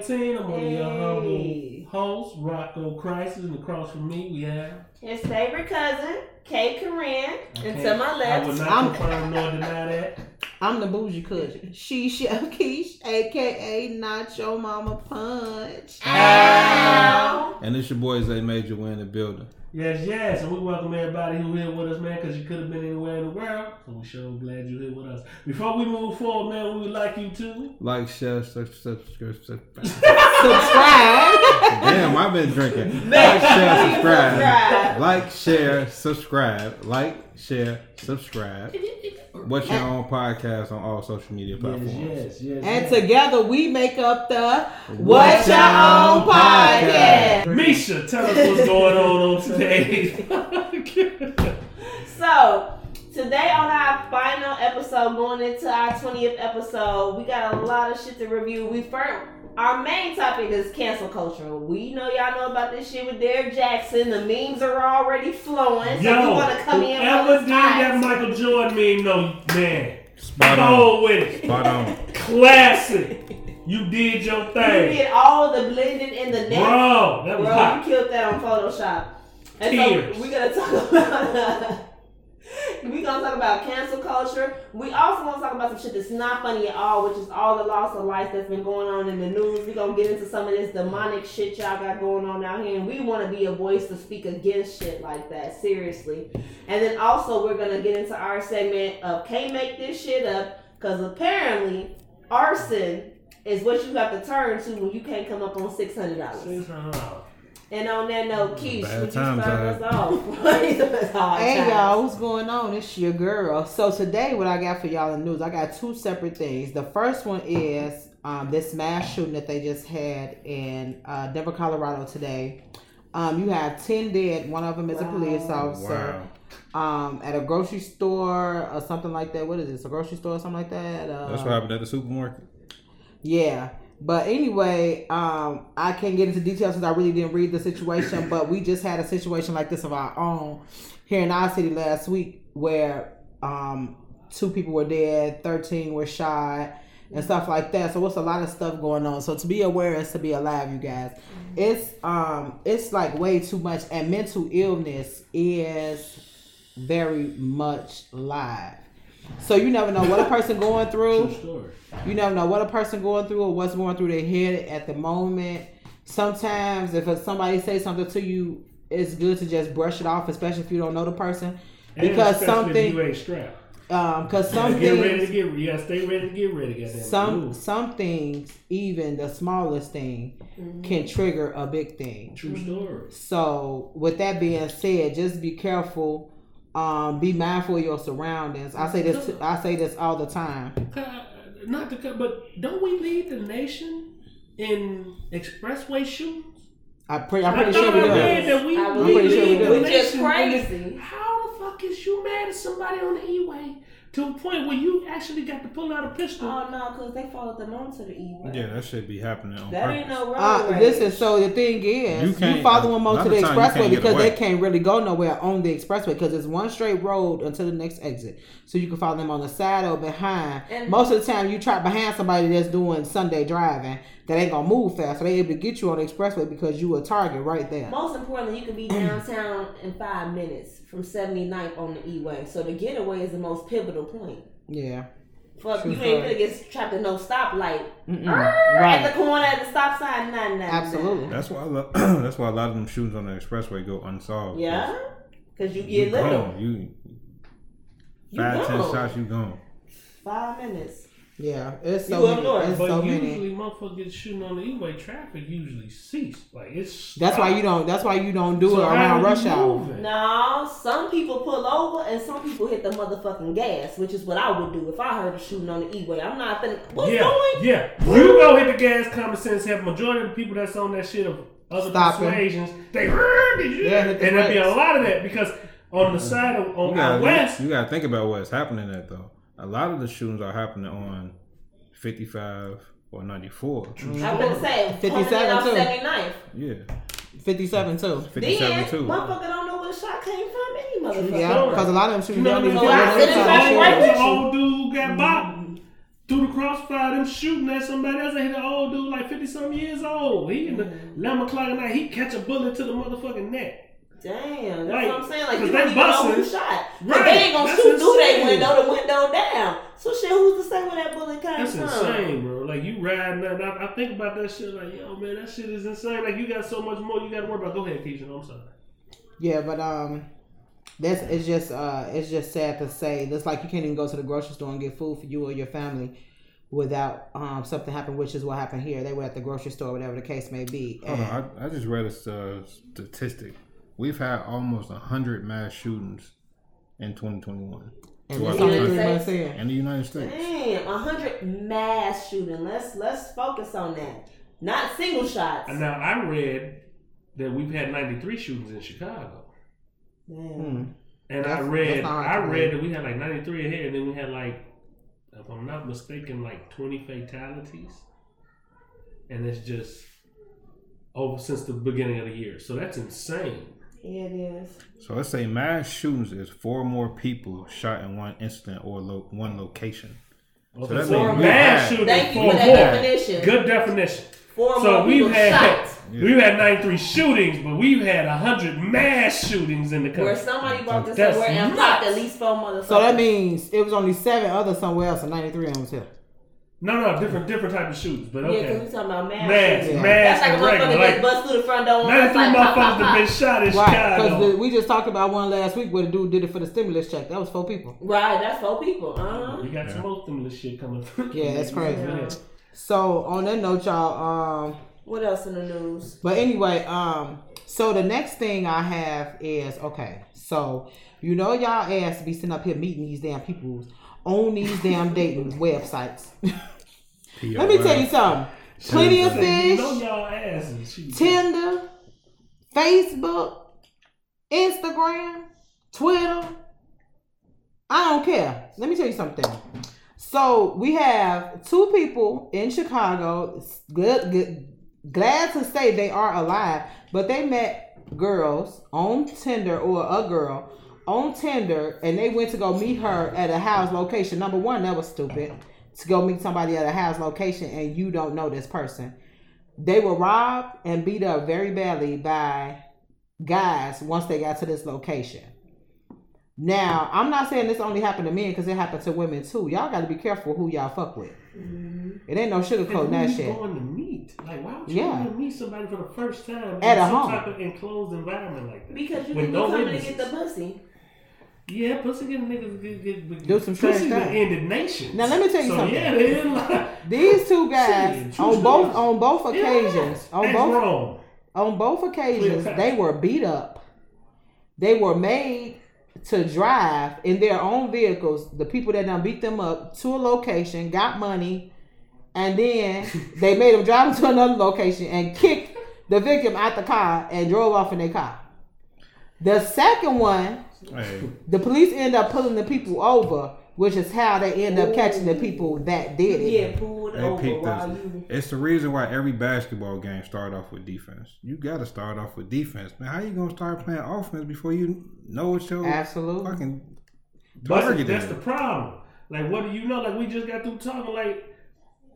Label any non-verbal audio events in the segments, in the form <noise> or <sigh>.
everybody 19. I'm one of your humble Hey. hosts, Rocco Crisis, and across from me we have. His favorite cousin, Kay Corinne, and Okay, to my I will left, not I'm- confirm nor deny that. I'm the bougie cousin. She Chef <laughs> Keish, aka Nacho Mama Punch. Ow. And it's your boy Zay Major Win in the building. Yes, yes, and we welcome everybody who here with us, man, because you could have been anywhere in the world. So we sure glad you're here with us. Before we move forward, man, we would like you to. Like, share, subscribe, subscribe, subscribe. <laughs> Subscribe. Damn, I've been drinking. <laughs> Like, share, subscribe. Subscribe. Like, share, subscribe. Like, share, subscribe. What's your own podcast on all social media platforms? Yes, yes, yes. and yes. together we make up the What's Your Own Podcast. Misha, tell us what's going on on today's <laughs> podcast. So, today on our final episode, going into our 20th episode, we got a lot of shit to review. We first, our main topic is cancel culture. We know y'all know about this shit with Derek Jackson. The memes are already flowing, so we Yo, want to come in whoever on did the that. Michael Jordan meme, no, man. Spot Go on. with it. Spot on. Classic. You did your thing. You did all the blending in the neck. Bro, that was Bro, hot. you killed that on Photoshop. And Tears. so we're gonna talk <laughs> about we're gonna talk about cancel culture. We also want to talk about some shit that's not funny at all, which is all the loss of life that's been going on in the news. We're gonna get into some of this demonic shit y'all got going on out here, and we want to be a voice to speak against shit like that. Seriously. And then also we're gonna get into our segment of can't make this shit up, because apparently arson is what you have to turn to when you can't come up on six hundred dollars. $600. And on that note, Keish, Bad would you times, start huh? us off? <laughs> Hard Hey times. y'all, what's going on? It's your girl. So today, what I got for y'all in the news, I got two separate things. The first one is um, this mass shooting that they just had in uh, Denver, Colorado today. Um, you have ten dead. One of them is a police officer. Wow. Um, at a grocery store or something like that. What is this? A grocery store or something like that? Uh, That's what happened at the supermarket. Yeah. But anyway, um, I can't get into details because I really didn't read the situation. but we just had a situation like this of our own here in our city last week where um, two people were dead, thirteen were shot, and stuff like that. So it's a lot of stuff going on. So to be aware is to be alive, you guys. It's um, it's like way too much, and mental illness is very much live. So you never know what a person <laughs> going through. True story. You never know what a person going through or what's going through their head at the moment. Sometimes if somebody says something to you, it's good to just brush it off, especially if you don't know the person, And because if something, You ain't strapped. um, because some get ready to get. You gotta stay ready to get ready. Goddamn. some Ooh, some things, even the smallest thing, can trigger a big thing. True story. So, with that being said, just be careful. Um, be mindful of your surroundings. I say this. I say this all the time. Not to cut, but don't we lead the nation in expressway shootings? I pre- I'm pretty thought sure we do. that we, I we pretty sure we lead do. the Which is nation in crazy. How the fuck is you mad at somebody on the E-way to a point where you actually got to pull out a pistol? Oh no, because they followed them onto the E-way. Yeah, that should be happening on That purpose. ain't no road Uh, rage. listen, so the thing is, You you, follow them onto the of times you expressway because away. they can't really go nowhere on the expressway because it's one straight road until the next exit. So you can follow them on the side or behind. And- Most of the time, you try behind somebody that's doing Sunday driving that ain't gonna move fast, so they able to get you on the expressway because you a target right there. Most importantly, you can be downtown in five minutes from 79th on the E-way. So the getaway is the most pivotal point. Yeah, Fuck, True you ain't story. gonna get trapped at no stoplight. Mm-mm. At the corner at the stop sign, nah, nah, absolutely. That's why. a lot- <clears throat> that's why a lot of them shootings on the expressway go unsolved. Yeah, because you You get little. gone. You You five ten gone. shots. You gone. Five minutes. Yeah, it's You so up many. north, It's but so many. usually, motherfuckers shooting on the E-way traffic usually cease. Like it's. That's why you don't. That's why you don't do So it around you rush hour. No, some people pull over and some people hit the motherfucking gas, which is what I would do if I heard a shooting on the E-way. I'm not finna. What's yeah, going? yeah. You go hit the gas. Common sense. Have majority of the people that's on that shit of other Stopping. persuasions. They Yeah, the and there'll be a lot of that because on the side of on You gotta, west. you gotta think about what's happening at though. A lot of the shootings are happening on 55 or 94. I'm gonna say 57 too. 79th. Yeah, Fifty-seven too. 57 Then too. motherfucker don't know where the shot came from. Any motherfucker. Yeah, because a lot of them You shootings know don't even what feel I'm I like said they it's trying to right right There was with an old dude who got mm-hmm. bopped. through the crossfire, them shooting at somebody else. They hit an old dude like 50 some years old. He in the mm-hmm. 11 o'clock at night, he catch a bullet to the motherfucking neck. Damn, that's Like, what I'm saying. Like, 'cause you they don't even know busting. who shot. Right, they ain't gonna that's shoot through their insane. window, the window down. So shit, who's to say where that bullet came That's from? insane, bro. Like you riding that. I, I think about that shit. Like, yo, man, that shit is insane. Like you got so much more you got to worry about. Go ahead, Keisha. I'm sorry. Yeah, but um, that's it's just uh, it's just sad to say. It's like you can't even go to the grocery store and get food for you or your family without um something happen, which is what happened here. They were at the grocery store, whatever the case may be. Hold And, on, I, I just read a uh, statistic. We've had almost hundred mass shootings in 2021 and Well, it's only yeah, three they- months in. in the United States. Damn, a hundred mass shooting. Let's let's focus on that. Not single shots. And now I read that we've had 93 shootings in Chicago. Damn. Hmm. And I read, that's not hard I read that we had like 93 in here, and then we had like, if I'm not mistaken, like 20 fatalities. And it's just over since the beginning of the year. So that's insane. Yeah, it is. So let's say mass shootings is four more people shot in one incident or lo- one location. Okay, that so means we mass had- shootings, Thank you four for that more. definition. Good definition. Four So more we've people had shot. we've had 93 shootings, but we've had 100 mass shootings in the country. Where somebody walked this That's somewhere and nuts. popped at least four motherfuckers. So that means it was only seven others somewhere else, and ninety three of them was here. No, no, different different type of shootings, but okay. Yeah, because okay. we talking about mass. Mass, shootings. mass, That's like a motherfucker regular. Like bust through the front door. and 93 like, pop, pop, motherfuckers that pop. been shot in Right, Chicago. because we just talked about one last week where the dude did it for the stimulus check. That was four people. Right, that's four people. Uh-huh. We got some more stimulus shit coming through. Yeah, that's crazy. Yeah. So on that note, y'all. Um, What else in the news? But anyway, um, so the next thing I have is okay. So you know y'all ass be sitting up here meeting these damn people on these damn dating <laughs> websites. Let me tell you something. Plenty of You fish, know y'all asses. She- Tinder, Facebook, Instagram, Twitter. I don't care. Let me tell you something. So we have two people in Chicago. Good, good, glad to say they are alive, but they met girls on Tinder or a girl on Tinder, and they went to go meet her at a house location. Number one, that was stupid to go meet somebody at a house location and you don't know this person. They were robbed and beat up very badly by guys once they got to this location. Now, I'm not saying this only happened to men because it happened to women too. Y'all got to be careful who y'all fuck with. Mm-hmm. It ain't no And sugarcoating who that you shit. going to meet? Like, why would you Yeah. want to meet somebody for the first time At in a some home. type of enclosed environment like that? Because you With think no you coming to get the pussy. Yeah, pussy getting niggas get, get, get, Do some strange pussy stuff. that ended nations. Now, let me tell you so, something. Yeah, they didn't. These two guys Shit, on both on both occasions Yeah. on both wrong. on both occasions they were beat up. They were made to drive in their own vehicles. The people that done beat them up to a location, got money, and then <laughs> they made them drive to another location and kicked the victim out the car and drove off in their car. The second one, Hey, the police end up pulling the people over, which is how they end up catching the people that did it. Yeah, pulled they over while you. It's the reason why every basketball game start off with defense. You got to start off with defense, man. How you gonna start playing offense before you know what your Absolutely. fucking But target that's is? the problem. Like, what do you know? Like, we just got through talking. Like,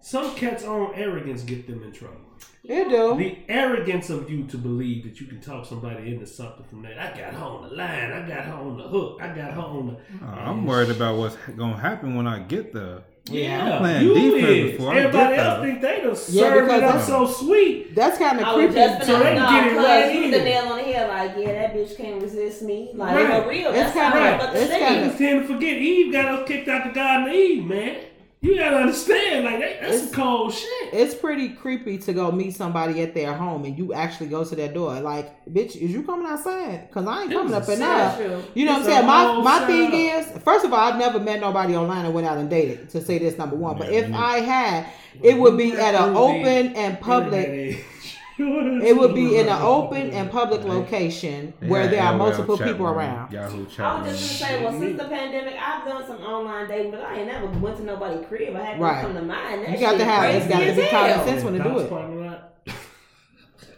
some cats' own arrogance get them in trouble. You do. The arrogance of you to believe that you can talk somebody into something from that. I got her on the line. I got her on the hook. I got her on the. Uh, I'm worried about what's gonna happen when I get there. Yeah, I'm playing you defense is. before I Everybody get else there. think they done Yeah, served it because up so sweet. That's kind of creepy. just So they no, get it cuz right you hit the nail on the head. Like, yeah, that bitch can't resist me. Like, Right. for real. That's how kinda- I fuck the it's state. kinda- Niggas tend to forget Eve got us kicked out the Garden of Eve, man. You gotta understand, like that, that's It's- some cold shit. It's pretty creepy to go meet somebody at their home and you actually go to their door. Like, bitch, is you coming outside? Cause I ain't It coming up in a there. You know what I'm saying? My whole my thing is, first of all, I've never met nobody online and went out and dated. To say this number one, but Yeah, if me I had, it would be at an open and public. <laughs> It would be in an open and public location where there are AOL multiple chat people room, around. Yahoo I chat was just gonna say, well, since the pandemic, I've done some online dating, but I ain't never went to nobody's crib. I had to Right. come to mine. That You got to shit have- it's crazy gotta as be common hell. sense when to do it.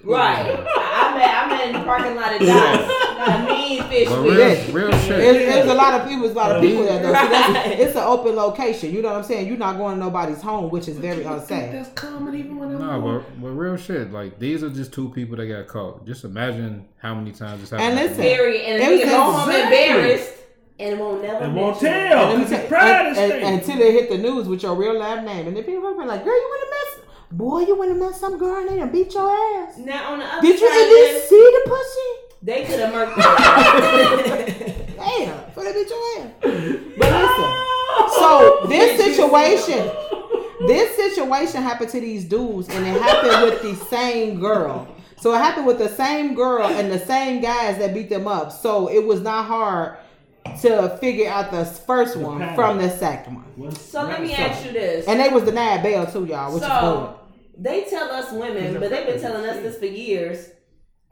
Right. I, I met I met in the parking lot at <laughs> Dots. Got me fish But fish. real, real shit. There's, there's a lot of people. There's a lot of people that Though. See, Right. <laughs> it's an open location. You know what I'm saying? You're not going to nobody's home, which is very You think unsafe. That's common even when I'm No, on- but, but real shit. Like these are just two people that got caught. Just imagine how many times this happened. And listen, Very, and It they was go home exactly. embarrassed and won't never And won't mention tell. And let me tell- it's pride and- at and- until they hit the news with your real life name, and then people are like, "Girl, you want to mess, boy, you wanna mess some girl and they done beat your ass." Now on the other Did you side at of least see the pussy? They could have murked <laughs> her. Damn, for they beat your ass. But listen, so this situation, this situation happened to these dudes, and it happened with the same girl. So it happened with the same girl and the same guys that beat them up. So it was not hard to figure out the first one pattern. from the second one. What's- so let me ask you this. And they was denied bail too, y'all, which is good. so they tell us women, but they've been telling us this for years.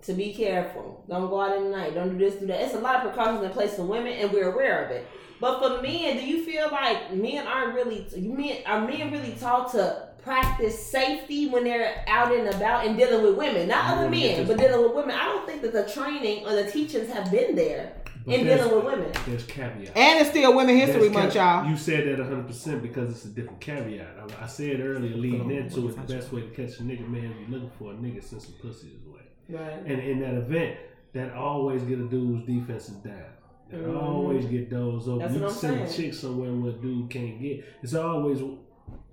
To be careful. Don't go out in the night. Don't do this, do that. It's a lot of precautions in place for women, and we're aware of it. But for men, do you feel like men aren't really men are men really taught to practice safety when they're out and about and dealing with women, not other men, this- but dealing with women? I don't think that the training or the teachings have been there But in dealing with women. There's caveat. And it's still Women History There's Month, ca- y'all. You said that 100% because it's a different caveat. I, I said earlier, leading into it, the best way to catch a nigga, man, if you're looking for a nigga, send some pussy his way. Right. And in that event, that always get a dude's defenses down. That Mhm. always get those open. That's you what can I'm send a chick somewhere where a dude can't get. It's always,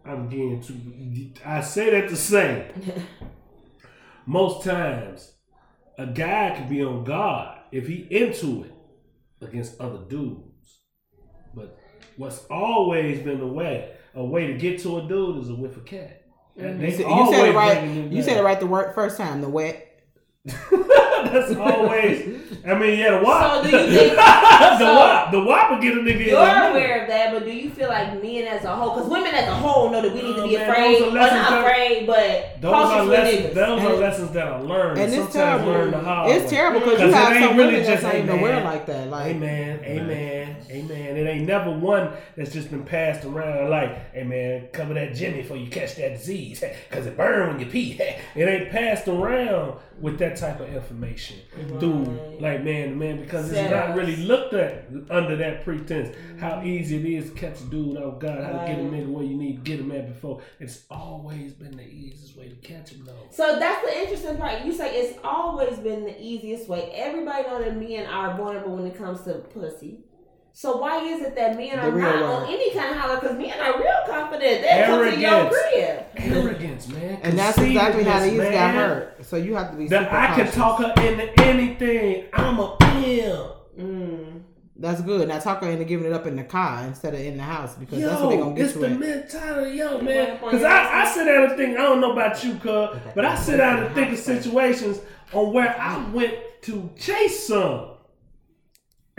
I'm getting to, I say that to say, <laughs> most times, a guy can be on guard if he into it against other dudes. But what's always been the way, a way to get to a dude is a whiff a cat. And You said, you said it right. bringing them You said it right the word first time. The wet. <laughs> That's always. I mean, yeah, the wop. So do you think- <laughs> the so- wop? The wop will get a nigga. in You're the aware of that, but do you feel like men as a whole, because women as a whole know that we need to Oh, be man, afraid, those are or lessons not that- afraid, but Those are cautious with lessons. niggas. Those are lessons that I learned. And it's sometimes terrible. learn the hard It's way. terrible because you have it ain't some really women just that's not even aware man. like that. Like, Amen, amen, amen. It ain't never one that's just been passed around like, hey man, cover that Jimmy before you catch that disease, because it burn when you pee. <laughs> It ain't passed around with that type of information through like man to man because it's not really looked at under that pretense. How easy it is to catch a dude, oh God, how to get him Right. in where you need to get him at before. It's always been the easiest way to catch him though. So that's the interesting part. You say it's always been the easiest way. Everybody know that men are vulnerable when it comes to pussy. So why is it that men are not word. on any kind of holler? Because men are real confident. They come to your Arrogance. crib. Arrogance, man. and that's exactly how these Conceitedness, got man. hurt. So you have to be. That super I can talk her into anything. I'm a pimp. Mm. That's good. Now talk her into giving it up in the car instead of in the house because that's what they're Yo, gonna get it's you the mentality, yo, man. Because I, I sit down and think, I don't know about you, cuz, but I sit down and think of situations on where I went to chase some.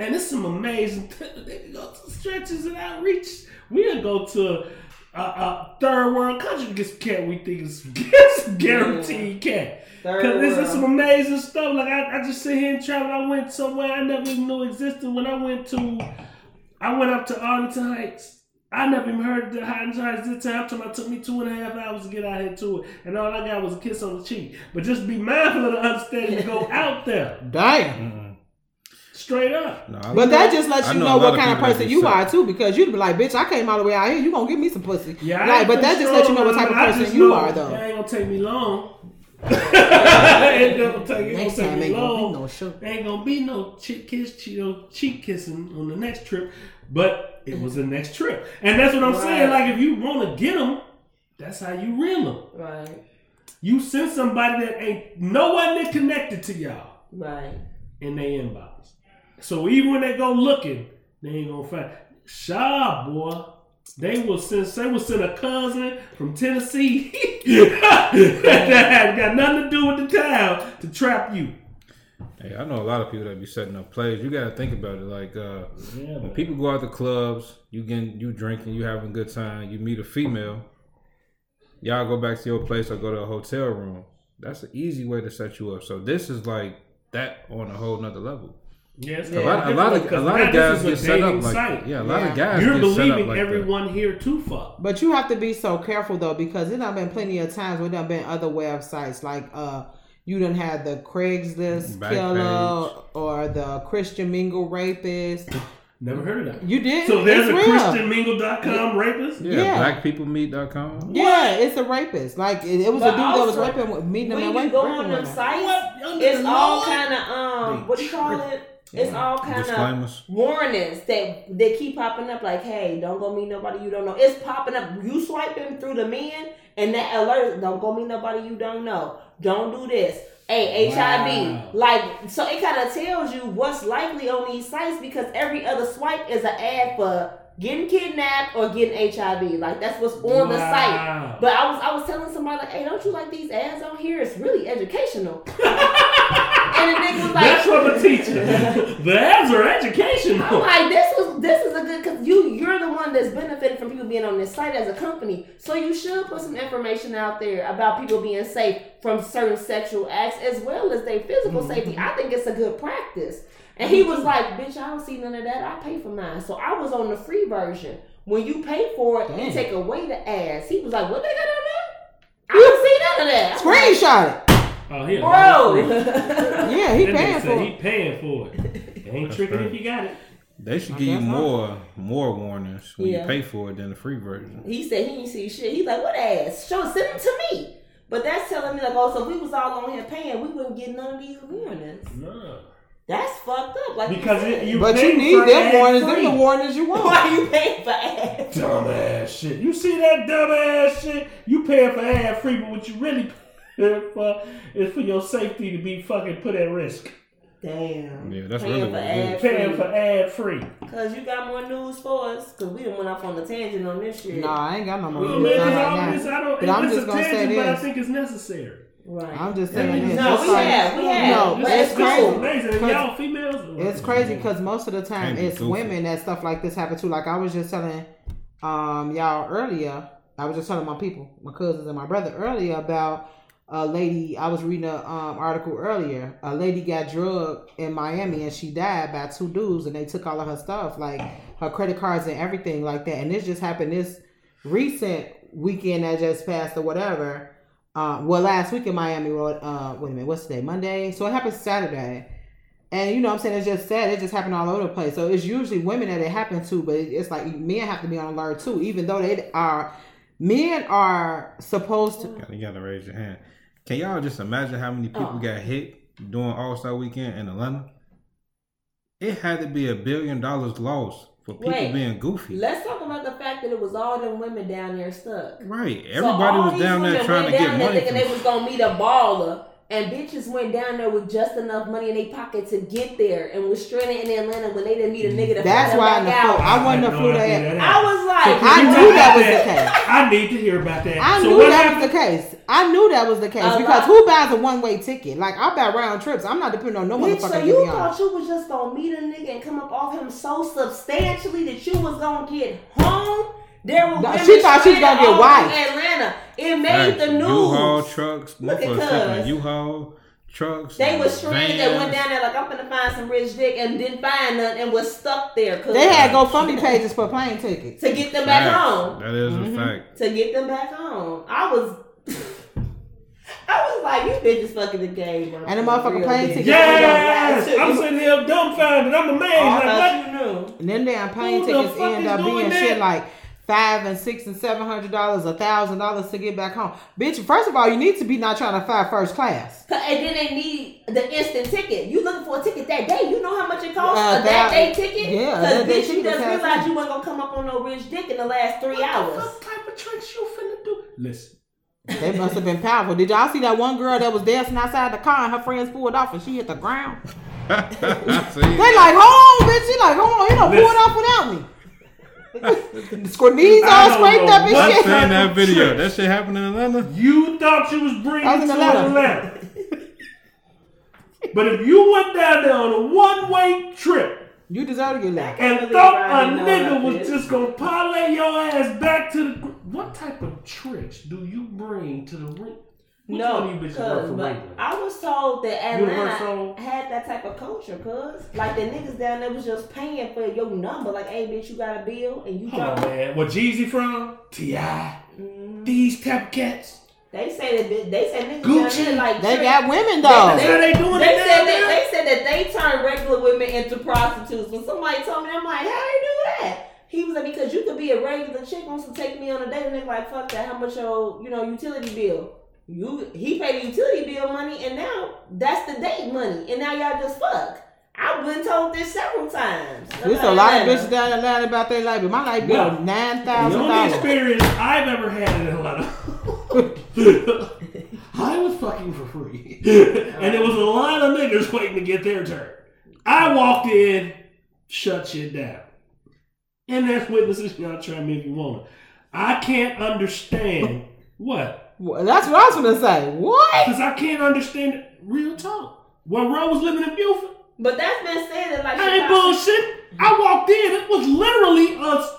And it's some amazing, <laughs> they can go to stretches and outreach. We'll go to a, a third world country to get some cat we think is <laughs> guaranteed cat. Cause this is some amazing stuff. Like I, I just sit here and travel. I went somewhere I never even knew existed. When I went to, I went up to Arlington Heights. I never even heard of the Arlington Heights this time. Time it took me two and a half hours to get out here to it, and all I got was a kiss on the cheek. But just be mindful of the understanding to go <laughs> out there Damn. Straight up. No, I- But that just lets you know know, what kind of person you are too, because you'd be like, "Bitch, I came all the way out here. You gonna give me some pussy?" Yeah, like, but that just lets you know what type of person you know are, though. It ain't gonna take me long. <laughs> <laughs> it don't take, it Next gonna take me ain't gonna long. be no sugar. Ain't gonna be no cheek kiss, cheek, no cheek kissing on the next trip, but it was the next trip, and that's what I'm saying. Like if you want to get them, that's how you reel them. Right. You send somebody that ain't no one that connected to y'all Right. in their inbox. So even when they go looking, they ain't gonna find. Shaw boy, they will send. They will send a cousin from Tennessee <laughs> that had got nothing to do with the town to trap you. Hey, I know a lot of people that be setting up plays. You got to think about it. Like uh, Yeah, when people go out to clubs, you getting, you drinking, you having a good time. You meet a female. Y'all go back to your place or go to a hotel room. That's an easy way to set you up. So this is like that on a whole nother level. Yeah, it's Yeah. A lot, a lot of a lot of guys get set up like that. yeah. A lot Yeah. of guys You're get set up believing like that. everyone here to fuck. But you have to be so careful though, because there done been plenty of times where there have been other websites like uh You done had the Craigslist Backpage. killer or the Christian Mingle rapist. <laughs> Never heard of that. You did. So there's it's a real. ChristianMingle.com rapist. Yeah, Yeah. blackpeoplemeet.com. Yeah, it's a rapist. Like it, it was But a dude that was also, raping, meeting them when you go on them sites, What? It's all kind of um, what do you call it? It's all kind of warnings that they keep popping up. Like, hey, don't go meet nobody you don't know. It's popping up. You swiping through the men, and that alert, don't go meet nobody you don't know. Don't do this. Hey, Wow. HIV. Like, so it kind of tells you what's likely on these sites because every other swipe is an ad for getting kidnapped or getting HIV. Like that's what's on the site. But I was I was telling somebody like, hey, don't you like these ads on here? It's really educational. <laughs> and the nigga was like, That's from a teacher. <laughs> the ads are educational. I'm like, this was this is a good because you you're the one that's benefiting from people being on this site as a company. So you should put some information out there about people being safe from certain sexual acts as well as their physical mm-hmm. safety. I think it's a good practice. And he was like, bitch, I don't see none of that. I pay for mine. So I was on the free version. When you pay for it, you take away the ads. He was like, what they got on there? I don't see none of that. Screenshot it. Oh, here. Bro. <laughs> Yeah, he paying said for He it. paying for it. <laughs> It ain't That's tricking right. if you got it. They should I give you guess not. more more warnings when Yeah. you pay for it than the free version. He said he didn't see shit. He's like, what ass? Show send them to me. But that's telling me like, oh, so if we was all on here paying, we wouldn't get none of these warnings. No. That's fucked up. Like Because you it, you But you need them warnings. Them free. the warnings you want. <laughs> why you paying for ads? Dumbass shit. You see that dumb ass shit? You paying for ad free, but what you really paying for is for your safety to be fucking put at risk. Damn. Yeah, that's Paying really for what it ad is. Paying for ad free. Cause you got more news for us. Cause we done went off on the tangent on this shit. Nah, I ain't got no more. Well, news man, on all this, I don't, But I'm just a gonna say tangent, but I think it's necessary. Right. I'm just saying this. no, no, Just we like- have, we have. No, but but it's it's cool. crazy. amazing. And Cause- y'all females? It's crazy because most of the time it's goofy. women that stuff like this happen to. Like I was just telling um y'all earlier, I was just telling my people, my cousins and my brother earlier about a lady. I was reading a um article earlier. A lady got drugged in Miami and she died by two dudes and they took all of her stuff, like her credit cards and everything like that. And this just happened this recent weekend that just passed or whatever. Uh, well, last week in Miami, uh, wait a minute, what's today? Monday. So it happened Saturday. And you know what I'm saying? It's just sad. It just happened all over the place. So it's usually women that it happened to, but it's like men have to be on alert too, even though they are, men are supposed to. Gotta- You gotta raise your hand. Can y'all just imagine how many people Oh. got hit during All Star Weekend in Atlanta? It had to be a billion dollars lost for people Wait. being goofy. Let's talk about the fact that it was all them women down there stuck. right. Everybody all was down there trying to went get down money. thinking From, they was gonna meet a baller, and bitches went down there with just enough money in their pocket to get there, and was stranded in Atlanta when they didn't meet a nigga to That's fly why them back flu, out. I wasn't have had flew no that. that I was like, I knew talking that about was the case. I need to hear about that. I so knew what that happened? was the case. I knew that was the case A because lot- who buys a one way ticket? Like I buy round trips. I'm not depending on no Bitch, motherfucker. so you thought honest. you was just gonna meet a nigga and come up off him so substantially that you was gonna get home? There were No, women she thought she was gonna get all wiped. Atlanta. It made Facts. the news. U-Haul trucks, Look at motherfuckers cuz. U-Haul trucks. They and was stranded that went down there like I'm gonna find some rich dick and didn't find none and was stuck there. Cause They had GoFundMe pages for plane tickets. to get them back Facts. home. That is Mhm. a fact. To get them back home. I was <laughs> I was like, you bitches fucking the game, bro. And the motherfucker Real plane bitch. ticket- Yes! I I'm sitting here dumbfounded. I'm amazed. like, what? thought you knew. And then damn plane Who the tickets fuck end up being that? shit like five and six and seven hundred dollars, a thousand dollars to get back home. Bitch, first of all, you need to be not trying to fly first class. And then they need the instant ticket. You looking for a ticket that day. You know how much it costs Uh, a that, that- day ticket? yeah, Because that day bitch, you just has realized to- you wasn't gonna come up on no rich dick in the last three What hours. the fuck type of tricks you finna do? Listen. They must have been powerful. Did y'all see that one girl that was dancing outside the car and her friends pulled off and she hit the ground? <laughs> They like, hold on, bitch. She like, hold on, you don't pull it off without me. Squ- Knees I all don't scraped know up and what I shit. seen that <laughs> video. trick. That shit happened in Atlanta. You thought you was bringing I was to Atlanta. Atlanta. but if you went down there on a one-way trip You deserve to get left. and believe thought a nigga was this. just gonna parlay your ass back to the what type of tricks do you bring to the ring? Which no, you bitches cause but I was told that Atlanta Universal? had that type of culture, cause like the niggas down there was just paying for your number. Like, hey, bitch, you got a bill and you Hold on, drop. man. Where Jeezy from? Ti. Mm, These type cats. They say that they say niggas Gucci. down there like They trick. got women That's though. how they doing They said down that there? they said that they turn regular women into prostitutes. When somebody told me, I'm like, how they do that? He was like, because you could be a regular chick wants to take me on a date, and they're like, fuck that. How much your you know utility bill? You he paid the utility bill money, and now that's the date money, and now y'all just fuck. I've been told this several times. There's a lot of bitches down there lying about their life, but my life bill Well, nine The only experience I've ever had in Atlanta, <laughs> I was fucking for free, <laughs> and there was a lot of niggas waiting to get their turn. I walked in, shut shit down, and that's witnesses. Y'all try me if you want. I can't understand <laughs> what That's what I was gonna say. What? because I can't understand real talk. When Ro was living in Buford, But that's been said that like I ain't Chicago- bullshit. I walked in, it was literally us,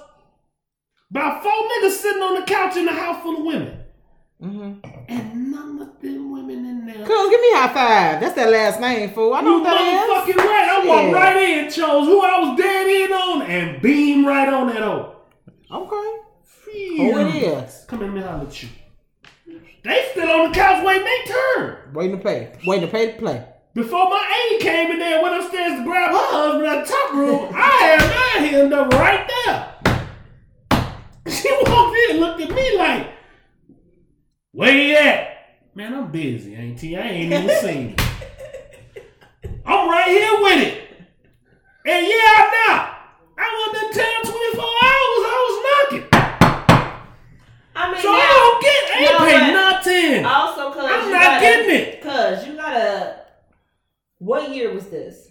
about four niggas sitting on the couch in a house full of women. Mm-hmm. And none of them women in there. Cool, give me a high five. That's that last name, fool. I know You what that is. motherfucking right. I walked right in, chose who I was dead in on, and beamed right on that old. Okay. Who it is? Come in and holler at you. They still on the couch waiting their turn. Waiting to pay. Waiting to pay to play. Before my aide came in there, and went upstairs to grab her husband at the top room, I had my hand up right there. She walked in, looked at me like, where you at? Man, I'm busy, ain't you? I ain't even seen it. I'm right here with it. And yeah, I'm not. I wasn't in town 24 hours. I was knocking. I mean, So now- I don't get, I ain't No, paid but- nothing. Also, cause I'm you not gotta, getting it. Cause you gotta. What year was this?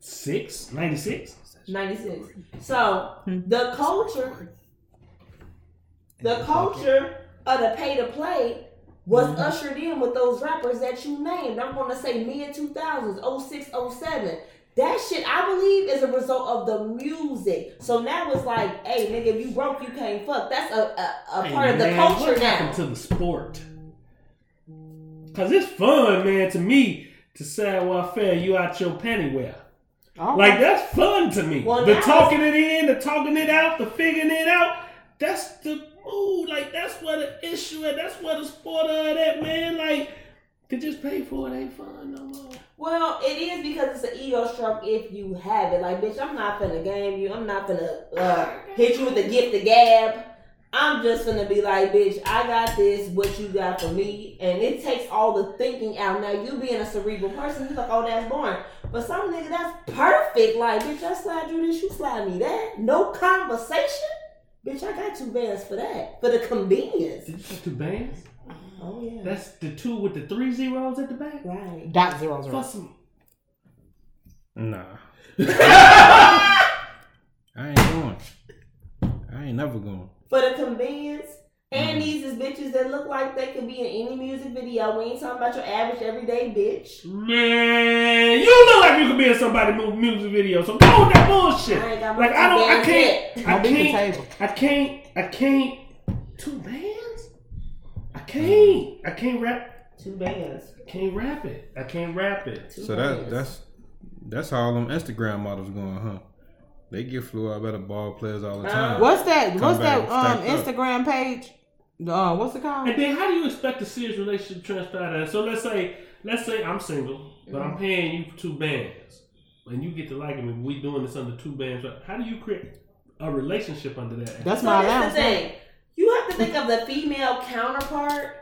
Six? 96? Ninety six. So hmm. the culture, the culture of the pay to play was mm-hmm. ushered in with those rappers that you named. I'm gonna say mid 2000s, 06, 07. That shit, I believe, is a result of the music. So now it's like, hey, nigga, if you broke, you can't fuck. That's a, a, a Hey, part of the man, culture what now. happened to the sport? Cause it's fun, man, to me to say, "Well, fair, you out your pennyware." Oh, Like that's fun to me. Well, the talking it in, the talking it out, the figuring it out. That's the mood. Like that's what the issue is. That's what the sport of that man. Like to just pay for it ain't fun no more. Well, it is because it's an ego stroke if you have it. Like, bitch, I'm not finna game you. I'm not finna uh, hit you with the gift of gab. I'm just gonna be like, bitch, I got this, what you got for me. And it takes all the thinking out. Now, you being a cerebral person, you like, oh, that's boring. But some nigga, that's perfect. Like, bitch, I slide you this, you slide me that. No conversation. Bitch, I got two bands for that. For the convenience. Did you say two bands? Oh, yeah. That's the two with the three zeros at the back. right. dot zero zero. For some. Nah. <laughs> I ain't going. I ain't never going. for the convenience. And mm-hmm. these is bitches that look like they could be in any music video. We ain't talking about your average everyday bitch. Man, you look like you could be in somebody's music video. So go with that bullshit. I ain't got Like I don't, I can't, I Don't beat can't. I can't, I can't. Too bands? I can't. I can't rap. Two bands. I can't rap it. I can't rap it. Two So that that's that's how all them Instagram models going, huh? They get flew out by the ball players all the time. What's that? Come What's back that? Um, stacked up. Instagram page. Uh, what's it called? And then how do you expect to a serious relationship to transpire that? So let's say, let's say I'm single, but I'm paying you for two bands, and you get to liking me. We doing this under two bands. How do you create a relationship under that? That's So my this allowance. the thing. You have to think of the female counterpart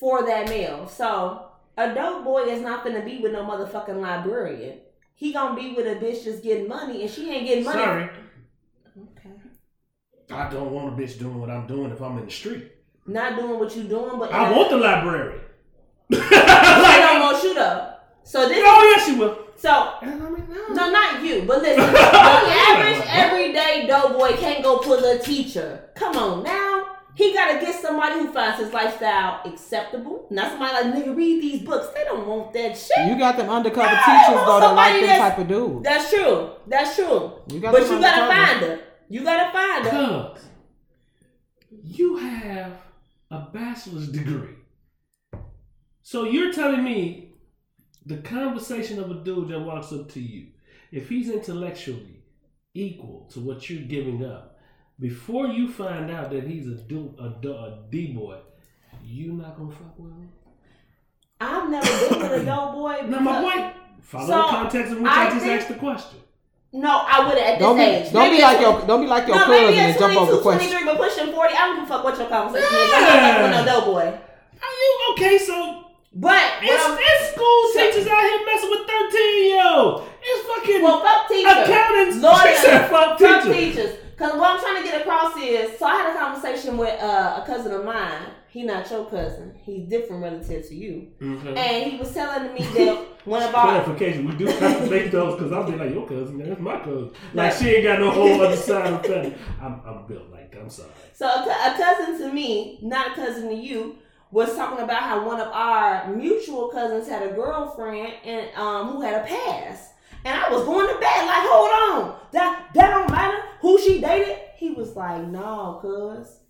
for that male. So a dope boy is not gonna be with no motherfucking librarian. He gonna be with a bitch just getting money, and she ain't getting money. Sorry, Okay. I don't want a bitch doing what I'm doing if I'm in the street. Not doing what you doing, but I want the library. She <laughs> don't want you though. So this. Oh yes, she will. So And I mean, no. No, not you, but listen. <laughs> the average everyday dough boy can't go pull a teacher. Come on now. He gotta get somebody who finds his lifestyle acceptable. Not somebody like nigga read these books. They don't want that shit. You got them undercover Yeah, teachers though that like somebody them type of dude. That's true. That's true. You got But you gotta find her. You gotta find her. Cause you have a bachelor's degree. So you're telling me the conversation of a dude that walks up to you, if he's intellectually equal to what you're giving up, before you find out that he's a do a, do- a D boy, you not gonna fuck with him. I've never been with a <coughs> dope boy. Now, my point. Follow So, the context in which I, I just think- asked the question. No, I would at this don't be, age. don't Maybe be like your, don't be like your No, cousin maybe and jump over the question. 23, but pushing 40, I don't give a fuck what your conversation is. I'm not fucking with no dope boy. Are you okay? So But, it's, I'm- it's school So- teachers out here messing with thirteen year olds. It's fucking well, fuck teachers. accountants. Lord, she said fuck Fuck teachers. teachers. Because what I'm trying to get across is, so I had a conversation with uh, a cousin of mine. He not your cousin. He's different relative to you. Okay. And he was telling me that <laughs> one of our Clarification: We do have to make those because I'll be like your cousin. That's my cousin. Like she ain't got no whole other <laughs> side of the family. I'm, I'm built like that. I'm sorry. So a, a cousin to me, not a cousin to you, was talking about how one of our mutual cousins had a girlfriend and um who had a past. And I was going to bed like, hold on, that that don't matter who she dated. He was like, no, cuz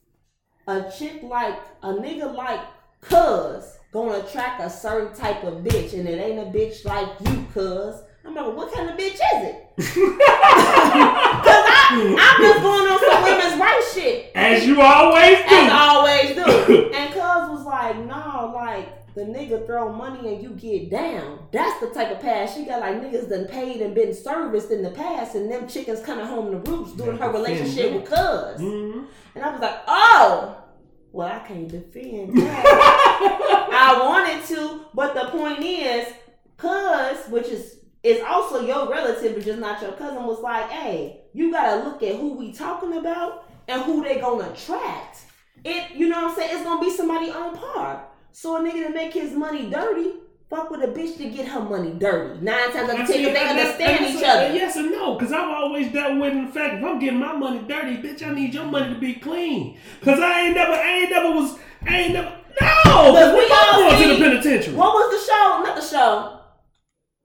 a chick like a nigga like cuz gonna attract a certain type of bitch, and it ain't a bitch like you, cuz. I'm like, what kind of bitch is it? <laughs> Cause I, I'm just going on some women's rights shit As you always as do. I always do. <coughs> And Cuz was like, no, like the nigga throw money and you get down. That's the type of past she got. Like niggas done paid and been serviced in the past, and them chickens coming home to roots doing her relationship with Cuz. Mhm. And I was like, oh, well, I can't defend that. <laughs> I wanted to, but the point is, Cuz, which is is also your relative, but just not your cousin, was like, hey, you gotta look at who we talking about and who they gonna attract. It, you know what I'm saying? It's gonna be somebody on par. So a nigga to make his money dirty, fuck with a bitch to get her money dirty. Nine times out of ten, they that's- understand and each that's other. Yes and no, because I've always dealt with the fact if I'm getting my money dirty, bitch, I need your money to be clean. Because I ain't never, I ain't never was, I ain't never, no! But we all all going to see- the penitentiary. What was the show? Not the show.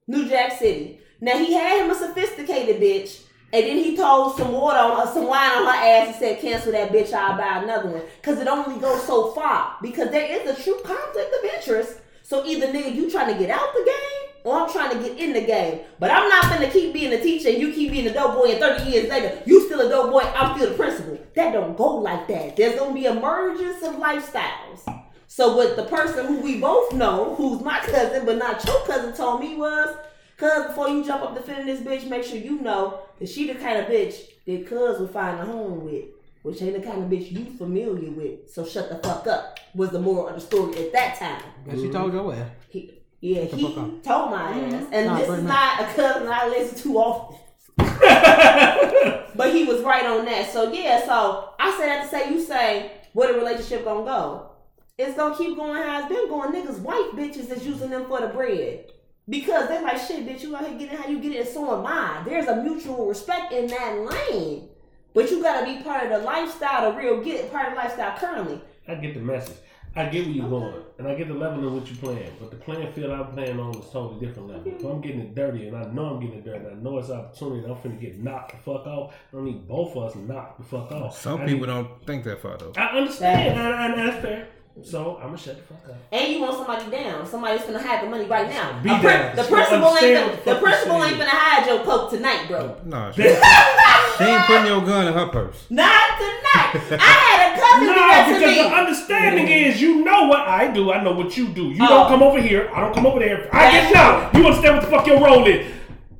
New Jack City. Now he had him a sophisticated bitch, and then he told some water on her, some wine on her ass, and said, "Cancel that bitch. I'll buy another one." Because it only goes so far. Because there is a true conflict of interest. So either nigga, you trying to get out the game, or I'm trying to get in the game. But I'm not gonna keep being a teacher and you keep being a dope boy, and 30 years later, you still a dope boy. I'm still the principal. That don't go like that. There's gonna be emergence of lifestyles. So what the person who we both know, who's my cousin but not your cousin, told me was, cuz before you jump up defending this bitch, make sure you know that she the kind of bitch that cuz would find a home with. Which ain't the kind of bitch you familiar with. So shut the fuck up. Was the moral of the story at that time. And she told your ass. He, yeah, he told my mm-hmm. ass. And Nah, this is much. not a cousin I listen to often. <laughs> But he was right on that. So yeah, so I said that to say you say where the relationship gonna go. It's gonna keep going how it's been going. Niggas, white bitches is using them for the bread. Because they're like, shit, bitch, you out here getting how you get it, and so am I. There's a mutual respect in that lane. But you gotta be part of the lifestyle, the real get it, part of the lifestyle currently. I get the message. I get where you're going, and I get the level in which you're playing. But the playing field I'm playing on is totally different level. If I'm getting it dirty, and I know I'm getting it dirty, and I know it's opportunity, and I'm finna get knocked the fuck off. I don't need both of us knocked the fuck off. Some I people need- don't think that far though. I understand, and, and that's fair. So I'm gonna shut the fuck up. And you want somebody down. Somebody's gonna hide the money right now. Be A prin- down. The principal ain't gonna, the the fuck principal ain't gonna hide your coke tonight, bro. No, she, <laughs> she ain't putting your gun in her purse. Not tonight. I had a cousin do No, that to because the me. understanding is you know what I do. I know what you do. You Oh. don't come over here. I don't come over there. I That's get now. You understand what the fuck your role is.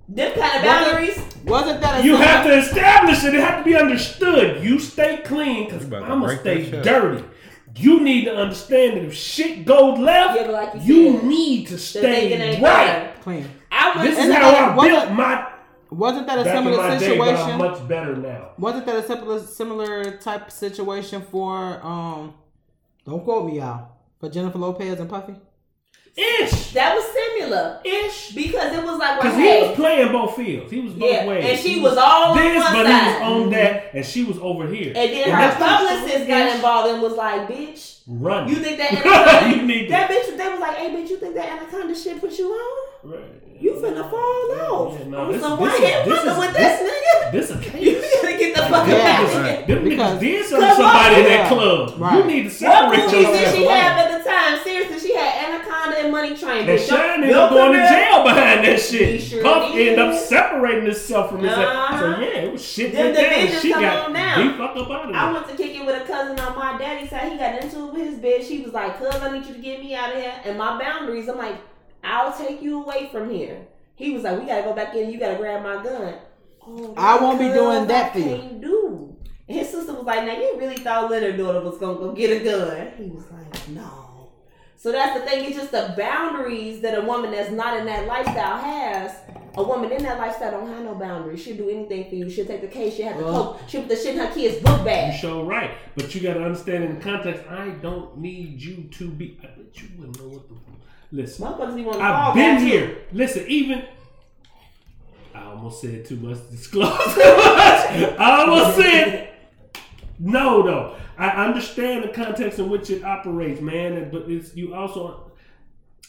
Them kind of boundaries. Wasn't that a You similar- have to establish it. It have to be understood. You stay clean because You about to I'm gonna stay dirty. You need to understand that if shit goes left, Yeah, like you you said, need to stay ain't right. better. clean? I was. This is And how I wasn't- built my Wasn't that a back in similar my day, but I'm situation? much better now. Wasn't that a similar similar type situation for um? Don't quote me, y'all. For Jennifer Lopez and Puffy. Ish, that was similar ish. because it was like, well, Because he was playing both fields. He was both yeah, ways. and she He was all on this, one but side. he was on mm-hmm. that, and she was over here. And then And her publicist got ish. involved and was like, bitch, Run. you think that <laughs> anaconda, you need that that. bitch, they was like, hey, bitch, you think that anaconda shit put you on? Right. You finna fall Yeah, off. yeah, no, I'm this- some this white is- this with this nigga. This is a <laughs> You case. gotta get the fuck Yeah. out of Right. here. Them Because- niggas did something to Cause somebody in that club. Right. You need to What separate movies did she have at the time? Seriously, she had Anaconda and money trying to And Shyne ended up going to jail behind that shit. sure Puff did. ended up separating himself from his Uh-huh. So yeah, it was shit Them like that. divisions She come got on now. beat fuck up out of I went to kick it with a cousin on my daddy's side. He got into it with his bitch. She was like, "Cuz, I need you to get me out of here." And my boundaries, I'm like, "I'll take you away from here." He was like, "We gotta go back in. You gotta grab my gun." Oh, I won't be doing that I for you. can't do. And his sister was like, "Now you really thought little daughter was gonna go get a gun?" He was like, "No." So that's the thing. It's just the boundaries that a woman that's not in that lifestyle has. A woman in that lifestyle don't have no boundaries. She'll do anything for you. She'll take the case. She'll have to Well- cope. She'll put the shit in her kids' book bag. You bag. sure right, but you got to understand in the context. I don't need you to be. I bet you wouldn't know what the. Listen, Motherfuckers I've been too. here. Listen, even I almost said too much. Disclose. <laughs> I almost said no, though. I understand the context in which it operates, man. But it's you also.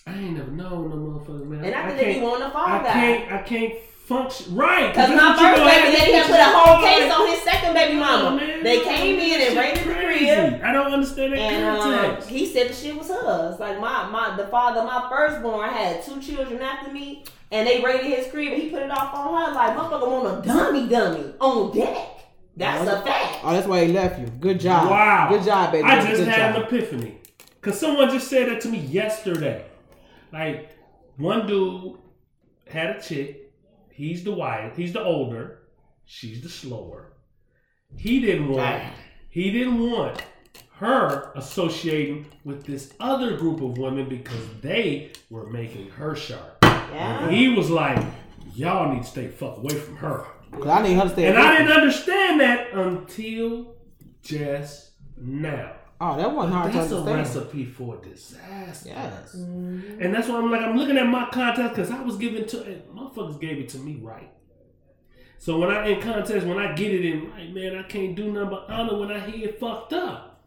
I ain't never known no motherfucker, man. And I think I they be wanting to fall I can't. I can't function right. Cause my first baby have daddy had put a whole case on his second baby mama. Oh, man, they came in and shit raided the crib. I don't understand that And um, he said the shit was hers. Like my, my the father, of my firstborn had two children after me, and they raided his crib, and he put it off on her. Like motherfucker want a dummy dummy on deck. That's a fact. Oh, that's why he left you. Good job. Wow. Good job, baby. I just Good had job. an epiphany. Because someone just said that to me yesterday. Like, one dude had a chick. He's the white. He's the older. She's the slower. He didn't want. He didn't want her associating with this other group of women because they were making her sharp. Yeah. He was like, "Y'all need to stay fuck away from her." I need her to stay. And I didn't understand that until just now. Oh, that wasn't hard to understand. That's a understand. recipe for disaster. Yes. Mm-hmm. And that's why I'm like, I'm looking at my contest because I was given to, and motherfuckers gave it to me right. So when I in contest, when I get it in right, man, I can't do nothing but honor when I hear it fucked up.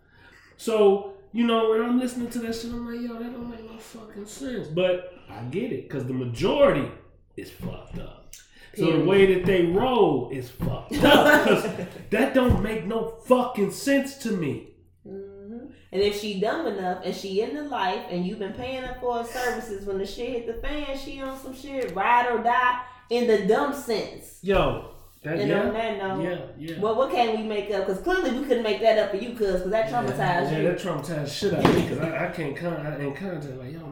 So, you know, when I'm listening to that shit, I'm like, yo, that don't make no fucking sense. But I get it because the majority is fucked up. So the way that they roll is fucked up because <laughs> that don't make no fucking sense to me. And if she dumb enough and she in the life and you've been paying her for her services, when the shit hit the fan, she on some shit, ride or die in the dumb sense. Yo, that, And yeah, on that note, yeah, yeah. well, what can we make up? Because clearly we couldn't make that up for you, cuz, because that traumatized Yeah, you. that traumatized shit out of me because I, I can't con- I ain't contact like yo no no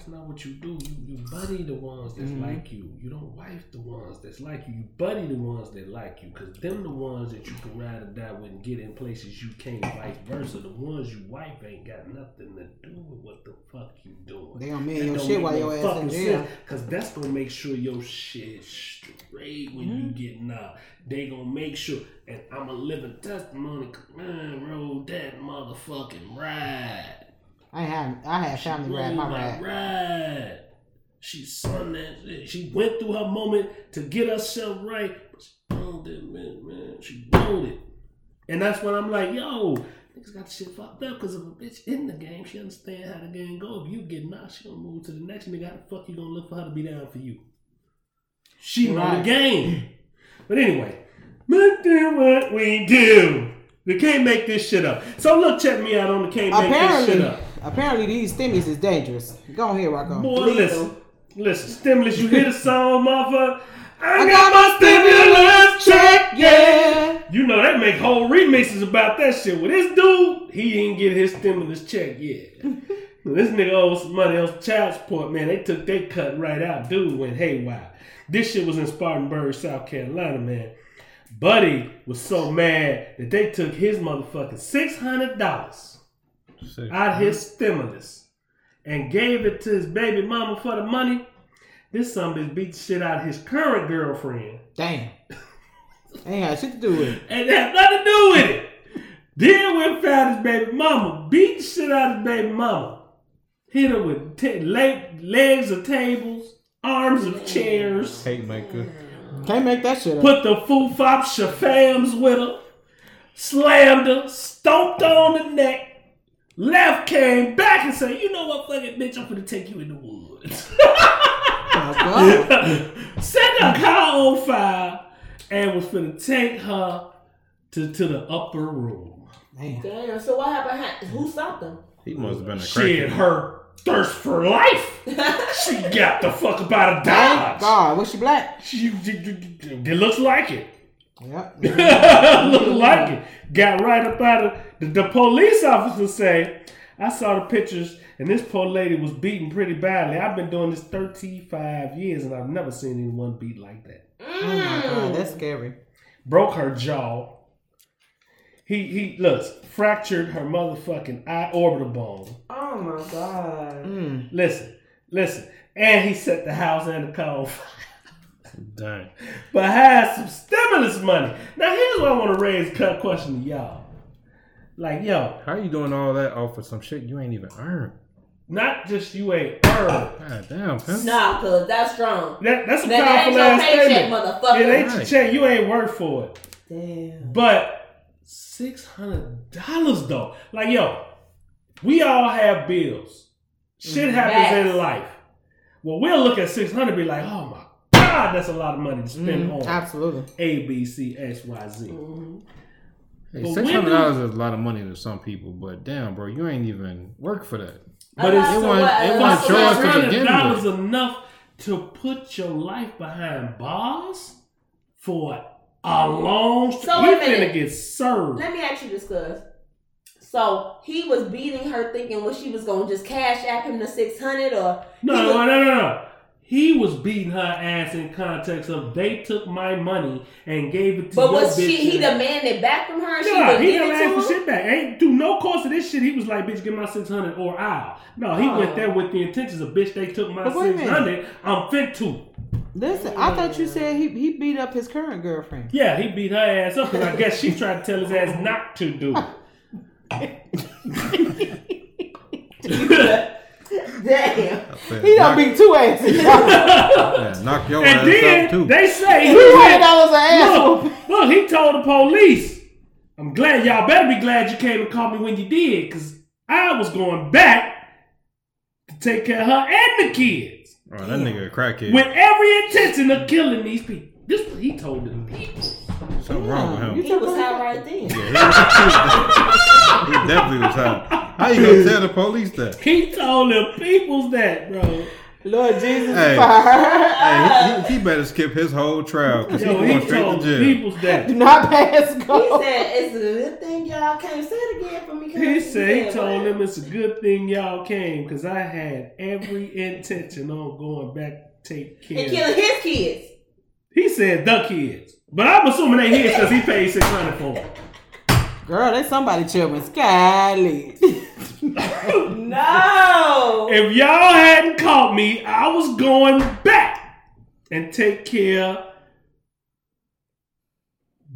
that's not what you do you, you buddy the ones that's Mhm. like you you don't wife the ones that's like you you buddy the ones that like you because them the ones that you can ride or die with and get in places you can't vice versa the ones you wife ain't got nothing to do with what the fuck you doing They gonna mean your don't shit make while no your ass in fucking jail. Cause that's gonna make sure your shit straight when you get knocked. They gonna make sure, and I'm a living testimony. 'cause Man, rode that motherfucking ride. I had I had family ride my my ride. ride. She sung that shit. She went through her moment to get herself right. But she rode it, man, man. She rode it. And that's when I'm like, yo, niggas got the shit fucked up because if a bitch in the game, she understand how the game go. If you get knocked, she gonna move to the next nigga. How the fuck you gonna look for her to be down for you? She know the game. But anyway, we do what we do. We can't make this shit up. So look, check me out on the can't make this shit up. Apparently these stimulus is dangerous. Go ahead, Rocco. Boy, Lethal. listen. Listen, stimulus, you hear the song, motherfucker? <laughs> I, I got my stimulus check, yeah. Yeah. You know, they make whole remixes about that shit. With this dude, he didn't get his stimulus check yet. <laughs> this nigga owes some money on child support, man. They took their cut right out. Dude went haywire. This shit was in Spartanburg, South Carolina, man. Buddy was so mad that they took his motherfucking $600 Sick. out his stimulus and gave it to his baby mama for the money. This son bitch beat the shit out of his current girlfriend. Damn. Ain't had shit to do with it. And it had nothing to do with it. Then went and found his baby mama, beat the shit out of his baby mama. Hit her with t- leg- legs of tables, arms of chairs. Hate maker. Can't make that shit up. Put the foo fop shafams with her. Slammed her, stomped her on the neck. Left came back and said, you know what, fucking bitch, I'm gonna take you in the woods. <laughs> Oh, Set the car on fire and was finna take her to, to the upper room. Damn. Damn. So what happened? Who stopped them? He must have been a Shit, crackhead. her. thirst for life. <laughs> she got the fuck about a of Thank Dodge. God, was she black? She, it looks like it. Yep. <laughs> Look like it. Got right up out of the, the police officer say, I saw the pictures and this poor lady was beaten pretty badly. I've been doing this 35 years and I've never seen anyone beat like that. Oh my God, that's scary. Broke her jaw. He he looks fractured her motherfucking eye orbital bone. Oh my god. Mm. Listen, listen. And he set the house and the car on fire. Dang. but had some stimulus money. Now here's what I want to raise cut question to y'all. Like, yo, How you doing all that off of some shit you ain't even earned? not just you ain't earned. God damn, pimp. Nah, cuz that's strong. That, that's a That ain't powerful your ass paycheck, statement. motherfucker. It ain't your Right. check. You ain't worked for it. Damn. But six hundred dollars though. Like, yo, we all have bills. Shit happens Facts. in life. Well, we'll look at six hundred, be like, oh my god, that's a lot of money to spend Mm, on absolutely. A, B, C, X, Y, Z. Mhm. Hey, six hundred dollars is a lot of money to some people, but damn, bro, you ain't even work for that. But it's- it wasn't- it wasn't yours to begin dollars with. enough to put your life behind bars for a long. So you wait a finna minute. get served. Let me ask you this, cuz. So he was beating her, thinking what she was gonna just cash app him the six hundred, or No, he no, no, no, no. He was beating her ass in context of they took my money and gave it to but your was bitch she? He demanded back from her. and she Yeah, would he give never it asked him. for shit back. Ain't do no cost of this shit. He was like, bitch, give my 600 or I'll. No, he Oh. went there with the intentions of, bitch, they took my But wait a minute. 600. I'm fit to. Listen, I thought you said he, he beat up his current girlfriend. Yeah, he beat her ass up because I guess she tried to tell his ass not to do it. <laughs> <laughs> <laughs> Damn. He done beat two asses. Yeah, knock your and ass then out too. they say he Two hundred went, dollars an ass look, look, he told the police, I'm glad y'all better be glad you came and caught me when you did because I was going back to take care of her and the kids. oh, that nigga a crackhead. with every intention of killing these people. This what he told the people. Something wrong with him. You He was high right then. he definitely was high. How you gonna tell the police that? He told the peoples that, bro. Lord Jesus, Hey. fire. Hey, he, he better skip his whole trial because he Yo, going he straight told to jail. peoples that. Do not pass go. He said, "It's a good thing y'all can't say it again for me. He said he told what? them it's a good thing y'all came because I had every intention on going back to take care. and killing his kids. He said the kids, but I'm assuming they his because he paid six hundred for them. Girl, they somebody children. Skyly. <laughs> No. If y'all hadn't caught me, I was going back and take care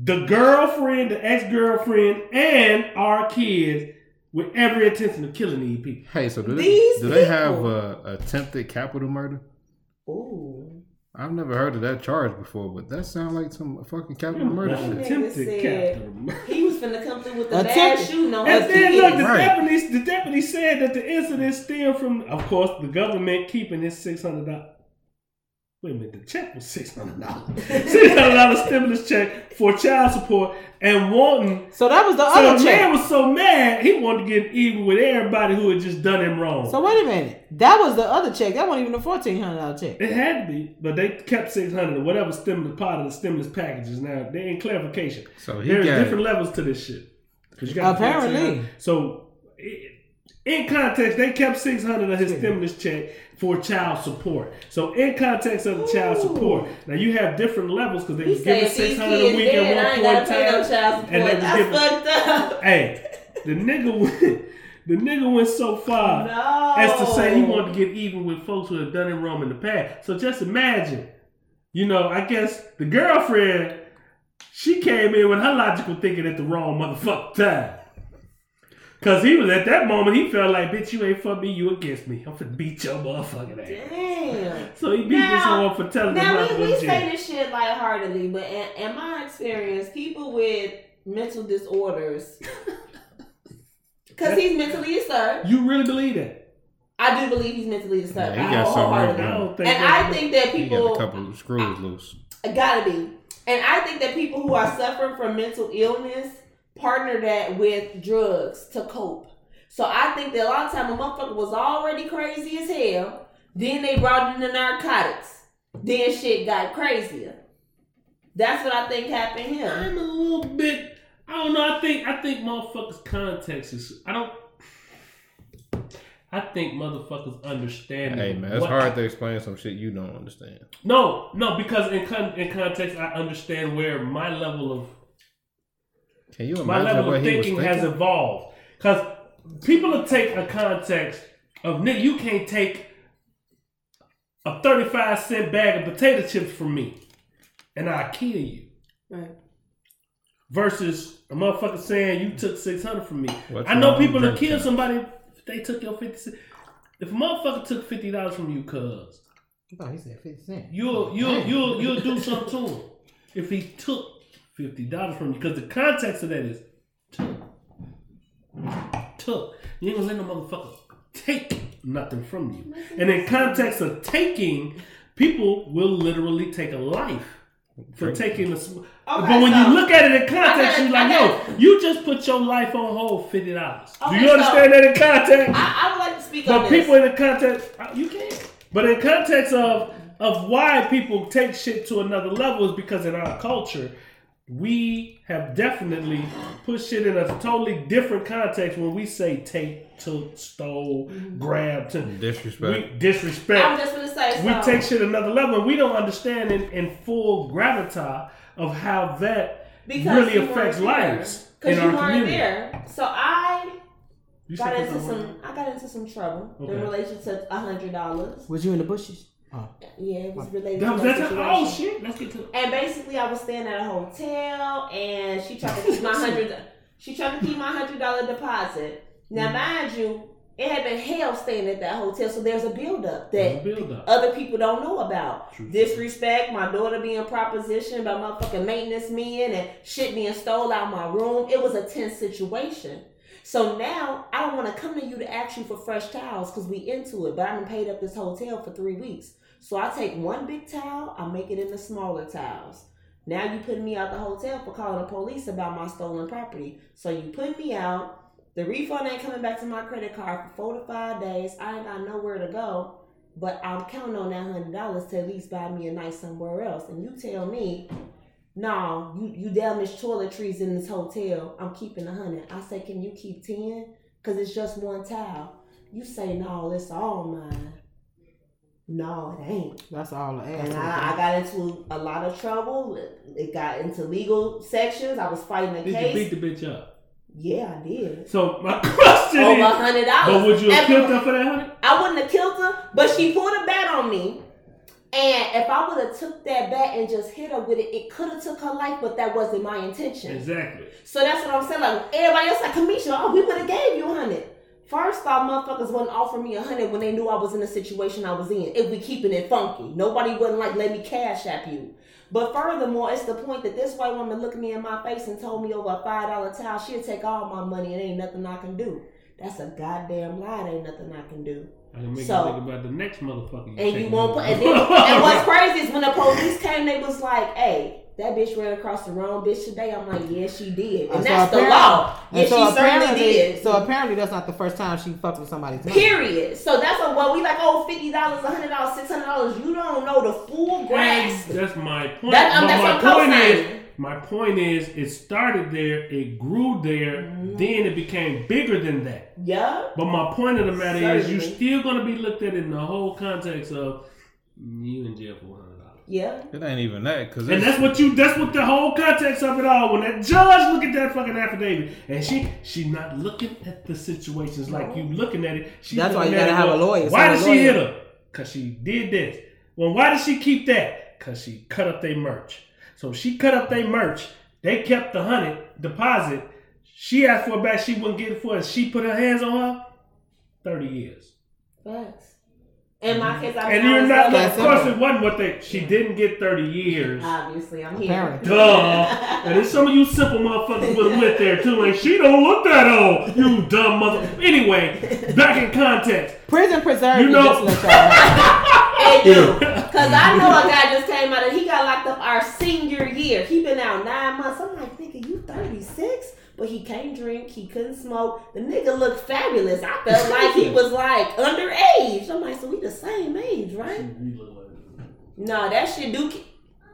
the girlfriend, the ex-girlfriend, and our kids with every intention of killing these people. Hey, so do they, These do they have people. uh, attempted capital murder? Ooh. I've never heard of that charge before, but that sounds like some fucking capital murder shit. Nigga attempted said- capital murder. He was finna come through with the bad Attempted. No, on And then look, the. Right. deputy, the deputy said that the incident stemmed from, of course, the government keeping this six hundred dollars. Wait a minute, the check was six hundred dollars. <laughs> Six hundred dollars stimulus check for child support and wanting. So that was the So other the man check. was so mad he wanted to get even with everybody who had just done him wrong. So wait a minute. That was the other check. That wasn't even a fourteen hundred dollar check. it had to be, but they kept six hundred or whatever stimulus part of the stimulus packages. Now they're in clarification. So he There's got different levels to this shit. 'Cause you got the Apparently. So, i- in context, they kept six hundred of his stimulus check for child support. So, in context of the child support, now you have different levels because they He was giving six hundred a week dead. At one point in no time. child and they was giving- fucked up. Hey, the nigga went, <laughs> the nigga went so far No. as to say he wanted to get even with folks who have done it wrong in the past. So just imagine, you know, I guess the girlfriend, she came in with her logical thinking at the wrong motherfucking time. Cause he was at that moment, he felt like, bitch, you ain't for me, you against me. I'm finna beat your motherfucking ass. Damn. <laughs> So he beat this Now- hoe up for telling him Now not to we, go we to say jail. this shit lightheartedly, but in, in my experience, people with mental disorders, <laughs> because he's mentally disturbed. You really believe that? I do believe he's mentally disturbed. Yeah, he I got something wrong with wholeheartedly. I think And that- I think that He people got a couple of screws loose. gotta be, and I think that people who are suffering from mental illness partner that with drugs to cope. So I think that a lot of time a motherfucker was already crazy as hell. Then they brought in the narcotics. Then shit got crazier. That's what I think happened here. I'm a little bit. I don't know. I think I think motherfuckers' context is. I don't. I think motherfuckers understand. Hey man, it's what- hard to explain some shit you don't understand. No, no, because in con- in context, I understand where my level of Can you my level what of thinking thinking? has evolved. Because people will take a context of nigga, you can't take a thirty-five cent bag of potato chips from me, and I kill you. Right. Versus a motherfucker saying you took six hundred from me. What's I know people with will kill somebody if they took your fifty. cent. If a motherfucker took fifty dollars from you, cuz I thought he said 50 cents. you'll you'll you'll you'll do something to him if he took fifty dollars from you because the context of that is took. Took. You ain't gonna let no motherfucker take nothing from you. And in context of taking people will literally take a life for Drink. taking a sm- Okay, but when so- you look at it in context I you're like it, I yo you just put your life on hold fifty dollars. Do Okay, you so- understand that in context? I, I would like to speak on but this. people in the context, uh, you can't. But in context of of why people take shit to another level is because in our culture, we have definitely put shit in a totally different context when we say take, took, stole, mm-hmm. grabbed, to, Disrespect. we disrespect. I'm just gonna say we take shit another level. and We don't understand in, in full gravita of how that because really you affects weren't there. lives Because you our weren't community. there. So I You got said into something. some. I got into some trouble Okay. in relation to a hundred dollars. Was you in the bushes? Oh. Yeah, it was related That to was that that situation. time? Oh shit! Let's get to it. And basically, I was staying at a hotel, and she tried to keep my <laughs> hundred. She tried to keep my hundred dollar deposit. Now, mm. mind you, it had been hell staying at that hotel, so there's a buildup that Build up. other people don't know about. True. Disrespect, my daughter being propositioned by motherfucking maintenance men and shit being stole out my room. It was a tense situation. So now I don't want to come to you to ask you for fresh towels because we into it. But I done paid up this hotel for three weeks. So I take one big towel, I make it into smaller towels. Now you putting me out the hotel for calling the police about my stolen property. So you put me out. The refund ain't coming back to my credit card for four to five days. I ain't got nowhere to go. But I'm counting on that hundred dollars to at least buy me a night somewhere else. And you tell me, no, you, you damaged toiletries in this hotel. I'm keeping a hundred. I say, can you keep ten? Cause it's just one towel. You say, no, it's all mine. No, it ain't. That's all I asked. And I, I got into a lot of trouble. It got into legal sections. I was fighting a Did you case. beat the bitch up? yeah, I did. So my <laughs> question oh, Over a is, hundred dollars. but would you have killed her for that honey? I wouldn't have killed her, but she pulled a bat on me. And if I would have took that bat and just hit her with it, it could have took her life, but that wasn't my intention. Exactly. So that's what I'm saying. Like everybody else, like Kamisha, oh, we would have gave you a hundred. First off, motherfuckers wouldn't offer me a hundred when they knew I was in the situation I was in. If we keeping it funky, nobody wouldn't like let me cash app you. But furthermore, it's the point that this white woman looked me in my face and told me over a five dollar towel she'll take all my money and ain't nothing I can do. That's a goddamn lie. There ain't nothing I can do. I can make So- you think about the next motherfucker. And you won't put. And, then, and <laughs> what's crazy is when the police came, they was like, "Hey, that bitch ran across the wrong bitch today." I'm like, "Yeah, she did," and And so that's the apparently- law. And Yeah, so she certainly did. so apparently that's not the first time she fucked with somebody's money. Period. So that's a well, we like, oh, fifty dollars, hundred dollars, six hundred dollars. You don't know the full grasp. That's my point. That- um, that's my what I'm point is, my point is, it started there, it grew there, Mm-hmm. then it became bigger than that. Yeah. But my point of the matter is, you're still going to be looked at in the whole context of you in jail for one hundred dollars. Yeah. It ain't even that because And that's what you. That's what the whole context of it all. When that judge look at that fucking affidavit, and she she not looking at the situations like you looking at it. She That's why you gotta have a lawyer, Why did she hit her? Cause she did this. Well, why did she keep that? Cause she cut up their merch. So she cut up their merch. They kept the hundred deposit. She asked for it back. She wouldn't get it for us. She put her hands on her. Thirty years. Facts. In my case, I mean, And you're not. lucky. That's Of course, simple. it wasn't what they. She didn't get thirty years. Obviously, I'm here. Duh. And then some of you simple motherfuckers would have went there too. Like, she don't look that old. You dumb mother. Anyway, back in context. Prison preserve You you, know- just to let y'all know. <laughs> Hey, dude. Cause I know a guy just came out and he got locked up our senior year. He been out nine months. I'm like, nigga, you 36, but but he can't drink. He couldn't smoke. The nigga looked fabulous. I felt like he was like underage. I'm like, so we the same age, right? No, that shit do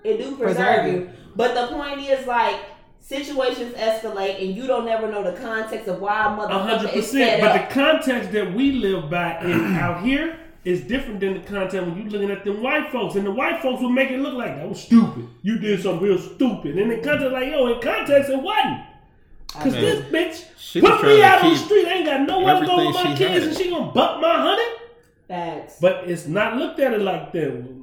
it do preserve Preserve you. you. But the point is like situations escalate and you don't ever know the context of why a A motherfucker hundred is set percent. But up. the context that we live by in <clears throat> out here is different than the context when you looking at them white folks. And the white folks will make it look like that was stupid. You did something real stupid. And in context, like, yo, in context, it wasn't. Cause Man, this bitch she put me out on the street. I ain't got nowhere to go with my kids, had. and she gonna buck my hundred. Facts. But it's not looked at it like that.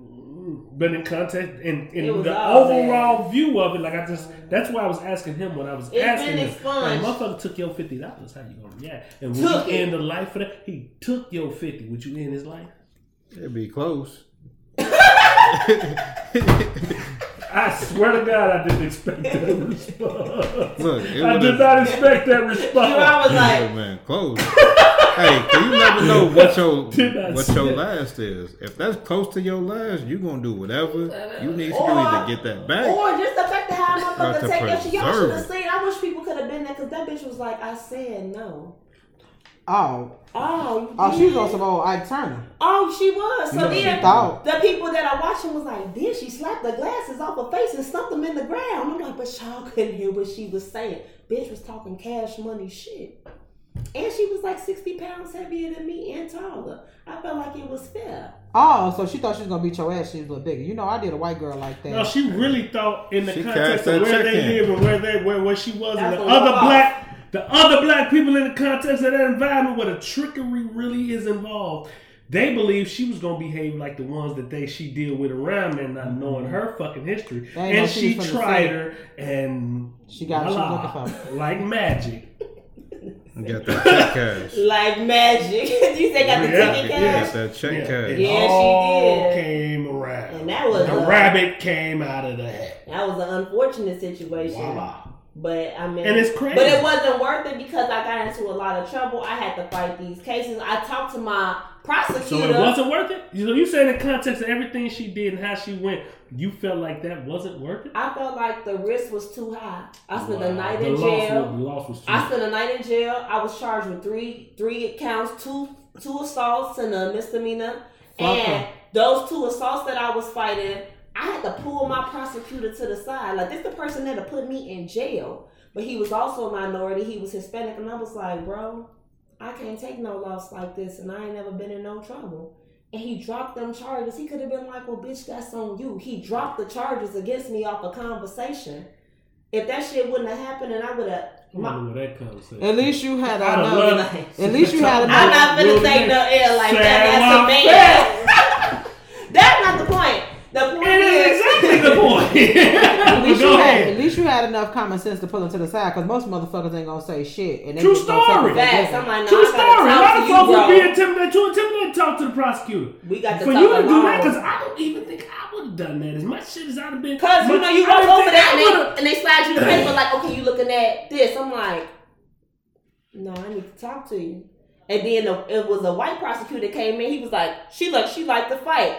But in context, in, in the all overall view of it, like I just, that's why I was asking him when I was It's asking him. expunged. Like, motherfucker took your fifty dollars. How you gonna react? And would Took you it. end the life for that? He took your fifty. Would you end his life? It'd be close. <laughs> <laughs> I swear to God, I didn't expect that <laughs> response. Look, I did not expect that You know, I response. was Yeah, like, man, close. hey, can you never know <laughs> what your what your that. last is? If that's close to your last, you are gonna do whatever you need to do Or- to get that back. or just the fact that how a Got motherfucker take that shit. Y'all preserve should have seen. I wish people could have been there because that bitch was like, I said no. Oh, Oh, oh, she was on some old Ike Turner. Oh, she was. So No, she then thought. the people that are watching was like, then she slapped the glasses off her face and stuck them in the ground. I'm like, but y'all couldn't hear what she was saying. Bitch was talking cash money shit. And she was like 60 pounds heavier than me and taller. I felt like it was fair. Oh, so she thought she was gonna beat your ass. She was a little bigger. You know, I did a white girl like that. No, she really thought in the She context of where check they in. live and where they where, where she was and the other walk-off. black the other black people in the context of that environment where the trickery really is involved. They believe she was gonna behave like the ones that they she deal with around there, not mm-hmm. knowing her fucking history. They ain't And she she was from the tried her, and She got what she looking for. like magic. You got that check cash. <laughs> Like magic. <laughs> you say got the Yeah, ticket You cash? got that check Yeah, cash. it Yeah, she all did. came around. And that was the a- rabbit came out of the hat. That was an unfortunate situation. Voila. But I mean, And it's crazy. But it wasn't worth it because I got into a lot of trouble. I had to fight these cases. I talked to my prosecutor. So it wasn't worth it. You know, you say in the context of everything she did and how she went, you felt like that wasn't worth it. I felt like the risk was too high. I spent a night the in jail. Was, the loss was too. I spent a night in jail. I was charged with three three counts, two two assaults and a misdemeanor. Fuck and her. those two assaults that I was fighting, I had to pull my prosecutor to the side. Like this the person that had put me in jail. But he was also a minority. He was Hispanic, and I was like, bro, I can't take no loss like this, and I ain't never been in no trouble. And he dropped them charges. He could have been like, well, bitch, that's on you. He dropped the charges against me off a conversation. If that shit wouldn't have happened, and I would have. I wonder where that conversation. At least you had I'd have enough. At least you had <laughs> I'm not gonna take no L like that. That's a man. That's not the point. The point It is is exactly the point. <laughs> At least, you had, at least you had enough common sense to pull them to the side because most motherfuckers ain't gonna say shit. And they True just gonna take story. what they Facts. I'm like, no, True I story. A gotta lot of to you, folks would be intimidated, too intimidated to talk to the prosecutor. We got to For talk you to do that, alone. because I don't even think I would have done that. As much shit as I'd have been. Cause you much- know you I walk don't over think there I and would've- they, and they slide you the <clears throat> paper like, okay, you looking at this. I'm like, no, I need to talk to you. And then the, it was a white prosecutor came in. He was like, she like she liked to fight.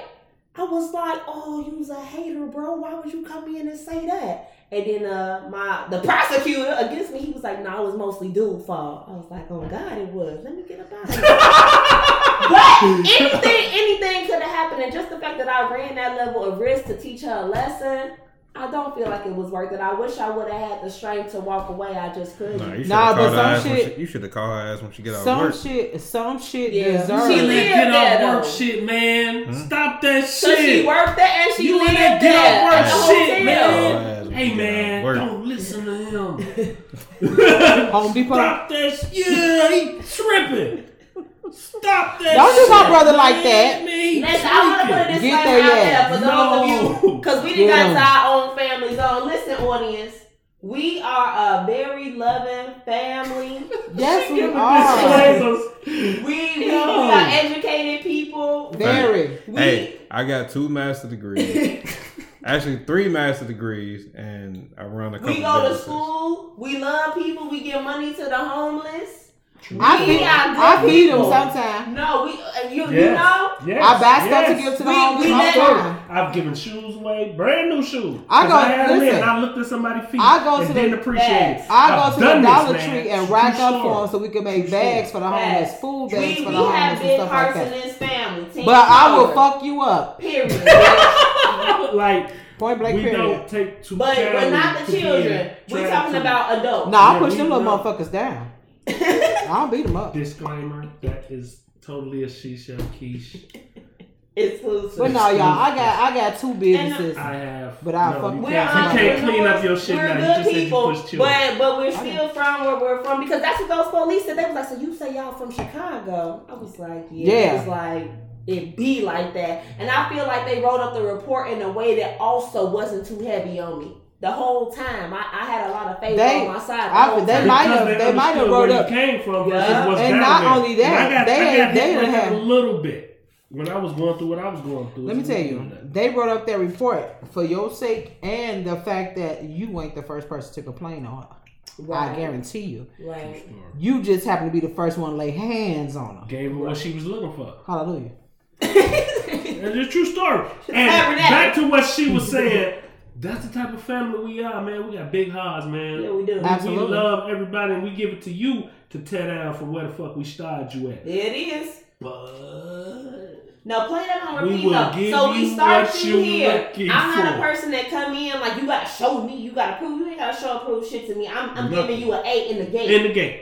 I was like, oh, you was a hater, bro. Why would you come in and say that? And then uh, my the prosecutor against me, he was like, no, it was mostly dude fault. I was like, oh God, it was. Let me get up out of here. <laughs> but anything, anything could have happened, and just the fact that I ran that level of risk to teach her a lesson, I don't feel like it was worth it. I wish I would have had the strength to walk away. I just couldn't. Nah, you Nah, but some shit- she, You should have called her ass when she get out of Some work. shit, some shit Yeah. deserves. She You in lived that get there, off work though. shit, man. Hmm? Stop that shit. So she shit. worked there and she You in lived that there get at off work shit, man. Ass Hey she get out of man, don't listen to him. <laughs> Home Depot. Stop that shit. Yeah, he tripping. Stop that Don't do shit. my brother like that. Man, Listen, I want to put a tweaking. Get disclaimer there, out yeah. there for those of you, because we didn't got him. to our own families on. Listen, audience, we are a very loving family. <laughs> Yes, we are. We, we, Yo. we are educated people. Very. We, Hey, I got two master degrees. <laughs> Actually, three master degrees, and I run a couple we go to school. We love people. We give money to the homeless. I feed, I feed them sometimes. No, we uh, you you know Yes. I bask up to give to the homeless we all the let- I've given shoes away, brand new shoes. I 'Cause go- had them in, listen. and I looked at somebody's feet. I go and to didn't the- appreciate it. I I've go to the done this, Dollar. Tree and True rack up story. for them so we can make True bags story. for the homeless, Facts. food we, bags for we the homeless have and stuff like that. this family. But I will fuck you up. Period. <laughs> like Point blank we period. don't take too but but kindly not the children. We're talking to- about adults. No, I push them little motherfuckers down. <laughs> I don't beat them up. Disclaimer: That is totally a shisha quiche. It's Exclusive. But no, y'all, I got I got two businesses. I have. But I'll no, fuck you We're can't, you can't clean up your shit We're now. good You just said you people, push children. but but we're still from where we're from because that's what those police said. They was like, so you say y'all from Chicago? I was like, yeah. Yeah. It was like it be like that, and I feel like they wrote up the report in a way that also wasn't too heavy on me. The whole time, I, I had a lot of faith They- on my side. the I- whole they might have- they might have understood wrote up- you came from versus Yeah. what's And not there. only that, got, they I got they hit ain't like that have- a little bit when I was going through what I was going through. Let me tell you, they wrote up their report for your sake and the fact that you ain't the first person to complain on her. I guarantee you. Right. You just happened to be the first one to lay hands on her. Gave her what she was looking for. Hallelujah. It's a true story. <laughs> And back to what she was saying. That's the type of family we are, man. We got big hearts, man. Yeah, we do. We- Absolutely. We love everybody, and we give it to you to tear down from where the fuck we started you at. It is. But now play that on repeat will though. give So we start you you here. I'm not for. a person that come in like you gotta show me, you gotta prove. You ain't gotta show or prove shit to me. I'm, I'm giving you an A in the game. in the game.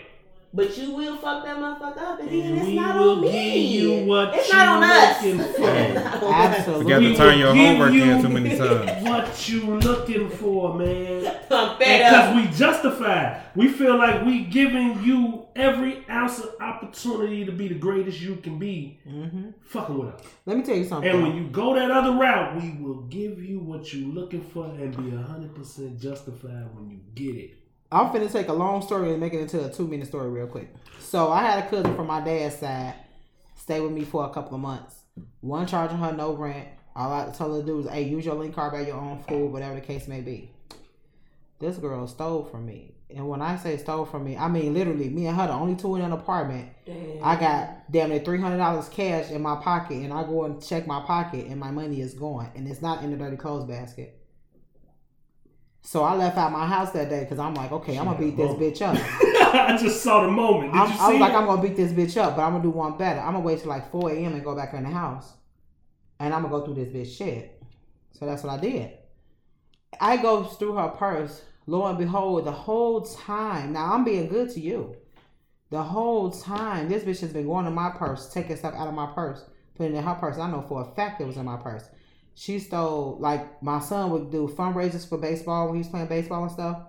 But you will fuck that motherfucker up, and then And it's we not will on me. give you what it's you not on us. <laughs> for. It's not on us. Absolutely. Forgot to turn your give homework you in too many times. What you looking for, man? <laughs> Because we justify. We feel like we giving you every ounce of opportunity to be the greatest you can be. hmm Fucking with us. Let me tell you something. And when you go that other route, we will give you what you looking for and be hundred percent justified when you get it. I'm finna take a long story and make it into a two minute story real quick. So I had a cousin from my dad's side stay with me for a couple of months. One charging her no rent. All I told her to do was, hey, use your link card, buy your own food, whatever the case may be. This girl stole from me. And when I say stole from me, I mean literally me and her the only two in an apartment. Damn. I got damn near three hundred dollars cash in my pocket, and I go and check my pocket, and my money is gone, and it's not in the dirty clothes basket. So I left out my house that day because I'm like, okay, I'm gonna beat this bitch up. <laughs> I just saw the moment. Did I'm, you see I was like, it? I'm gonna beat this bitch up, but I'm gonna do one better. I'm gonna wait till like 4 a.m. and go back in the house, and I'm gonna go through this bitch shit. So that's what I did. I go through her purse. Lo and behold, the whole time. Now I'm being good to you. The whole time, this bitch has been going to my purse, taking stuff out of my purse, putting it in her purse. I know for a fact it was in my purse. She stole like my son would do fundraisers for baseball when he was playing baseball and stuff.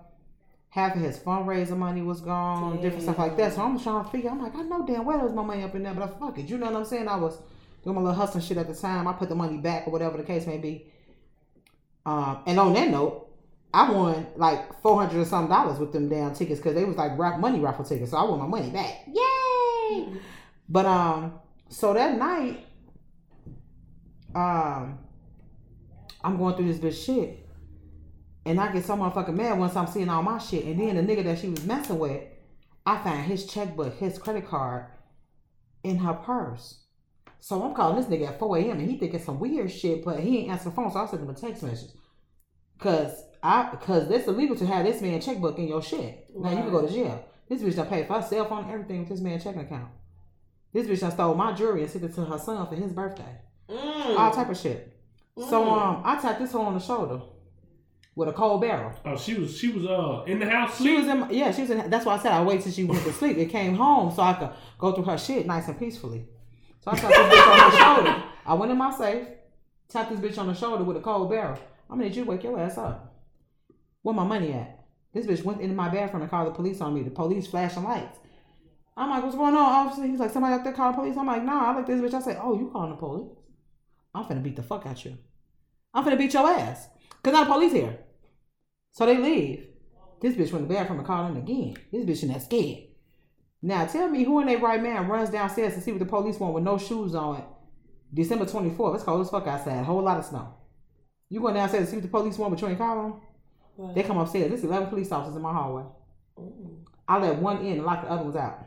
Half of his fundraiser money was gone, different stuff like that. So I'm trying to figure. I'm like, I know damn well there's my money up in there, but I fuck it. You know what I'm saying? I was doing my little hustling shit at the time. I put the money back or whatever the case may be. Um, and on that note, I won like four hundred or something dollars with them damn tickets because they was like rap money raffle tickets. So I won my money back. Yay! But um, so that night, um, I'm going through this bitch shit. And I get so motherfucking mad once I'm seeing all my shit. And then the nigga that she was messing with, I found his checkbook, his credit card in her purse. So I'm calling this nigga at 4 a.m. and he thinking some weird shit, but he ain't answer the phone, so I sent him a text message. Cause I cause it's illegal to have this man checkbook in your shit. Now you can go to jail. This bitch done paid for her cell phone and everything with this man checking account. This bitch done stole my jewelry and sent it to her son for his birthday. Mm. All type of shit. So Mm. um I tapped this hoe on the shoulder with a cold barrel. Oh, she was she was uh in the house. She was in yeah, she was in that's why I said I waited till she went to sleep. It came home so I could go through her shit nice and peacefully. So I tapped this bitch on the shoulder. I went in my safe, tapped this bitch on the shoulder with a cold barrel. I'm gonna need you wake your ass up. Where my money at? This bitch went into my bathroom and called the police on me. The police flashing lights. I'm like, what's going on, officer? He's like, somebody out there called the police. I'm like, nah, I like this bitch. I say, oh, you calling the police? I'm finna beat the fuck out you. I'm gonna beat your ass. Cause now the police here. So they leave. This bitch went to the bathroom and called in again. This bitch in that scared. Now tell me who in their right man runs downstairs to see what the police want with no shoes on. December 24th. It's cold as fuck outside. Whole lot of snow. You going downstairs to see what the police want, but you ain't calling them? They come upstairs. There's 11 police officers in my hallway. I let one in and lock the other ones out.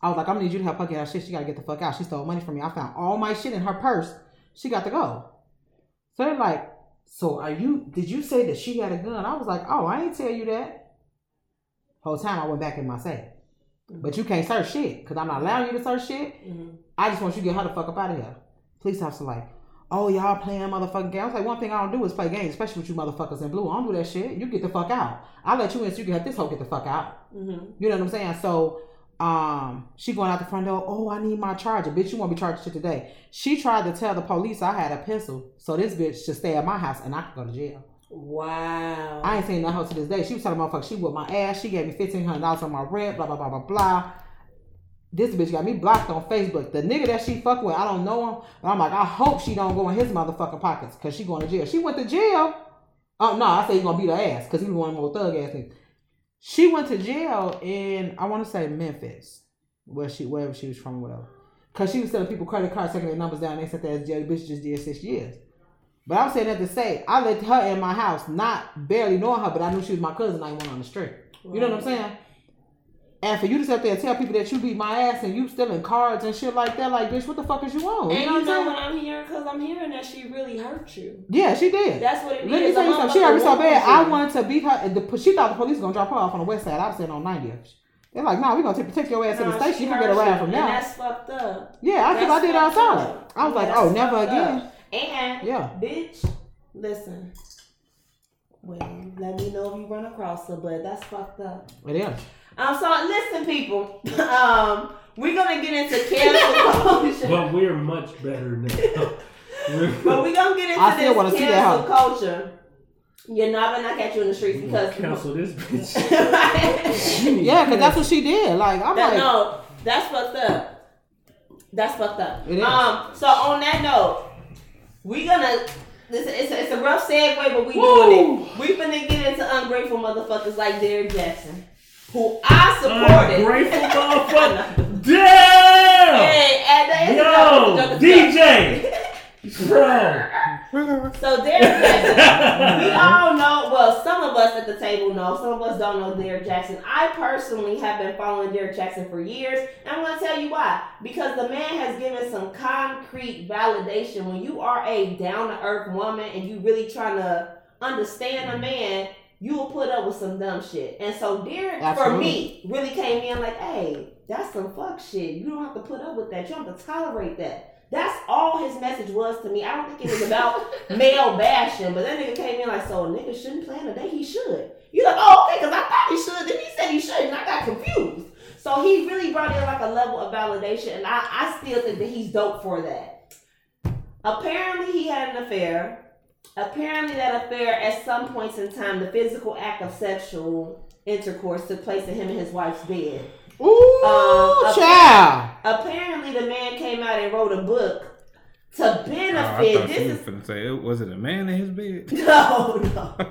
I was like, I'm gonna need you to help her get her shit. She gotta get the fuck out. She stole money from me. I found all my shit in her purse. She got to go. They're like, so are you? Did you say that she had a gun? I was like, oh, I ain't tell you that. Whole time I went back in my safe. But you can't search shit because I'm not allowing you to search shit. Mhm. I just want you to get her the fuck up out of here. Police officer like, oh y'all playing motherfucking games. I like, one thing I don't do is play games, especially with you motherfuckers in blue. I don't do that shit. You get the fuck out. I'll let you in so you can have this hoe get the fuck out. Mhm. You know what I'm saying? So um she going out the front door, oh I need my charger. Bitch, you won't be charged shit today. She tried to tell the police I had a pistol, so this bitch should stay at my house and I could go to jail. Wow. I ain't seen hoe to this day. She was telling motherfucker she whipped my ass. She gave me fifteen hundred dollars on my rent. Blah blah blah blah blah. This bitch got me blocked on Facebook. The nigga that she fuck with, I don't know him. But I'm like, I hope she don't go in his motherfucking pockets because she going to jail. She went to jail. Oh no, I say he gonna beat her ass because he was one more thug ass nigga. She went to jail in I want to say Memphis, where she wherever she was from, whatever. Cause she was selling people credit cards, taking their numbers down. They said that jail. Bitch just did six years. But I'm saying that to say, I let her in my house, not barely knowing her, but I knew she was my cousin. I went on the street. You know what I'm saying? And for you to sit there and tell people that you beat my ass and you stealing cards and shit like that, like bitch, what the fuck is you on? And You know you what know I'm what? I'm hearing? Because I'm hearing that she really hurt you. Yeah, she did. That's what it is. Let me tell you something. She hurt me so bad. I wanted to beat her. The, she thought the police was gonna drop her off on the west side. I was sitting on 90th. They're like, nah, we're gonna take, take your ass to the station. You can get a hurt ride from and now. That's fucked up. Yeah, I, cause I did outside. up. I was like, oh, never again. up. And Yeah. bitch, listen. Well, let me know if you run across her, but that's fucked up. It is. Um, so listen, people. <laughs> Um, we're gonna get into cancel <laughs> culture, But we're much better now. <laughs> but we're gonna get into I still wanna this see that cancel culture. You know, I'm gonna catch you in the streets because Cancel this bitch. Right? Yeah, cause that's what she did. Like I'm That- like, no, that's fucked up. That's fucked up. It is. Um. So on that note, we gonna. This it's a, it's a rough segue, but we Woo! doing it. We finna get into ungrateful motherfuckers like Derrick Jaxn, who I supported. Ungrateful <laughs> motherfucker. Damn! Hey, and Yo, a joke, joke, DJ. Bro. So Derrick Jaxn, <laughs> we all know. Well, some of us at the table know. Some of us don't know Derrick Jaxn. I personally have been following Derrick Jaxn for years, and I'm going to tell you why. Because the man has given some concrete validation. When you are a down to earth woman and you really trying to understand a man, you will put up with some dumb shit. And so Derrick, for me, really came in like, hey, that's some fuck shit. You don't have to put up with that. You don't have to tolerate that. That's all his message was to me. I don't think it was about <laughs> male bashing, but that nigga came in like, so a nigga shouldn't plan a day? He should. You're like, oh, okay, because I thought he should. Then he said he shouldn't. I got confused. So he really brought in like a level of validation, and I, I still think that he's dope for that. Apparently, he had an affair. Apparently, that affair, at some points in time, the physical act of sexual intercourse took place in him and his wife's bed. ooh, Um, child. Apparently, the man came out and wrote a book to Oh, I benefit. this is say, it- was it a man in his bed? <laughs> no, no. <laughs> Oh.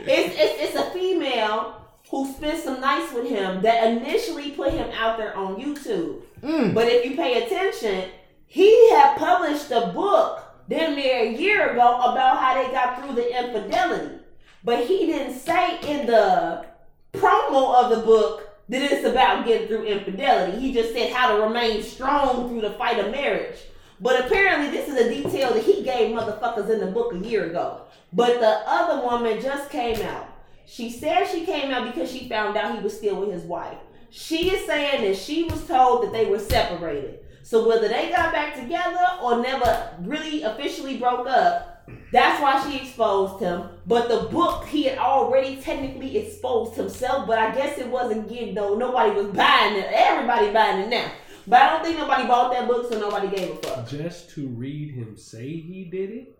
It's, it's it's a female who spent some nights with him that initially put him out there on YouTube. Mm. But if you pay attention, he had published a book damn near a year ago about how they got through the infidelity. But he didn't say in the promo of the book that it's about getting through infidelity. He just said how to remain strong through the fight of marriage. But apparently, this is a detail that he gave motherfuckers in the book a year ago. But the other woman just came out. She said she came out because she found out he was still with his wife. She is saying that she was told that they were separated. So whether they got back together or never really officially broke up, that's why she exposed him. But the book, he had already technically exposed himself, but I guess it wasn't getting though. Nobody was buying it. Everybody buying it now. But I don't think nobody bought that book, so nobody gave a fuck. Just to read him say he did it?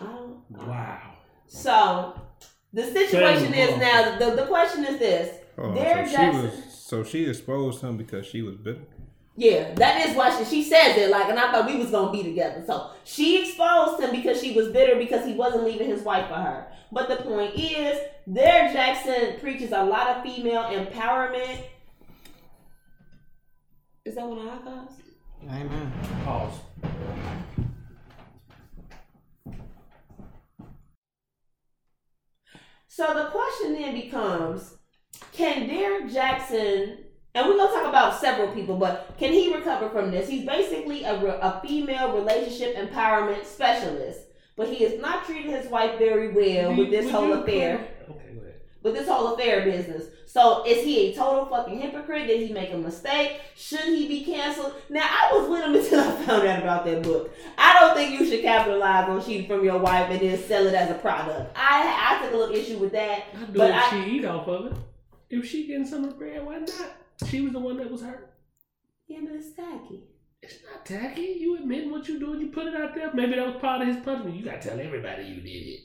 I don't- Wow. So the situation Same. is now. The, the question is this: Hold on, Derrick so she Jaxn. was so she exposed him because she was bitter. Yeah, that is why she, she says it. Like, and I thought we was gonna be together. So she exposed him because she was bitter because he wasn't leaving his wife for her. But the point is, there Jaxn preaches a lot of female empowerment. Is that one of our guys? Amen. Pause. So the question then becomes: Can Derrick Jaxn and we're gonna talk about several people, but can he recover from this? He's basically a, re- a female relationship empowerment specialist, but he is not treating his wife very well with this whole affair. Okay, go ahead. With this whole affair business. So is he a total fucking hypocrite? Did he make a mistake? Should he be canceled? Now I was with him <laughs> until I found out about that book. I don't think you should capitalize on cheating from your wife and then sell it as a product. I I took a little issue with that. I do But I- she eat off of it. If she getting some of the bread, why not? She was the one that was hurt. Yeah, but it's tacky. It's not tacky. You admit what you doing. You put it out there. Maybe that was part of his punishment. You gotta tell everybody you did it.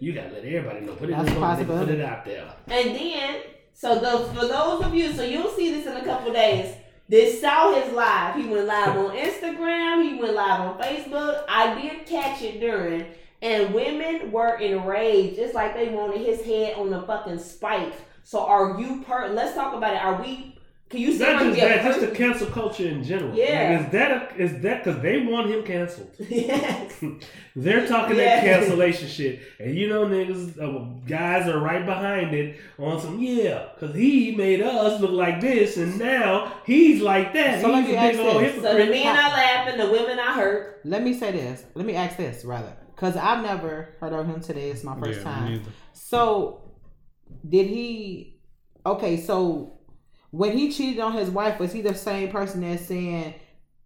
You gotta let everybody know. Put it That's in a the Put it out there. And then, so those for those of you, so you'll see this in a couple days. This saw his live. He went live on Instagram. He went live on Facebook. I did catch it during, and women were enraged. It's like they wanted his head on a fucking spike. So are you per? Let's talk about it. Are we? Can you see not just a that. Just the cancel culture in general. Yeah. Like, is that a, is that because they want him canceled? <laughs> yes. <laughs> They're talking Yeah. that cancellation shit, and you know niggas, uh, guys are right behind it on some yeah, because he made us look like this, and now he's like that. So let he's me a big ask old this. So the hypocrite. men are laughing, the women are hurt. Let me say this. Let me ask this rather, because I've never heard of him today. It's my first Yeah, time. neither. So, did he? Okay, so when he cheated on his wife, was he the same person that's saying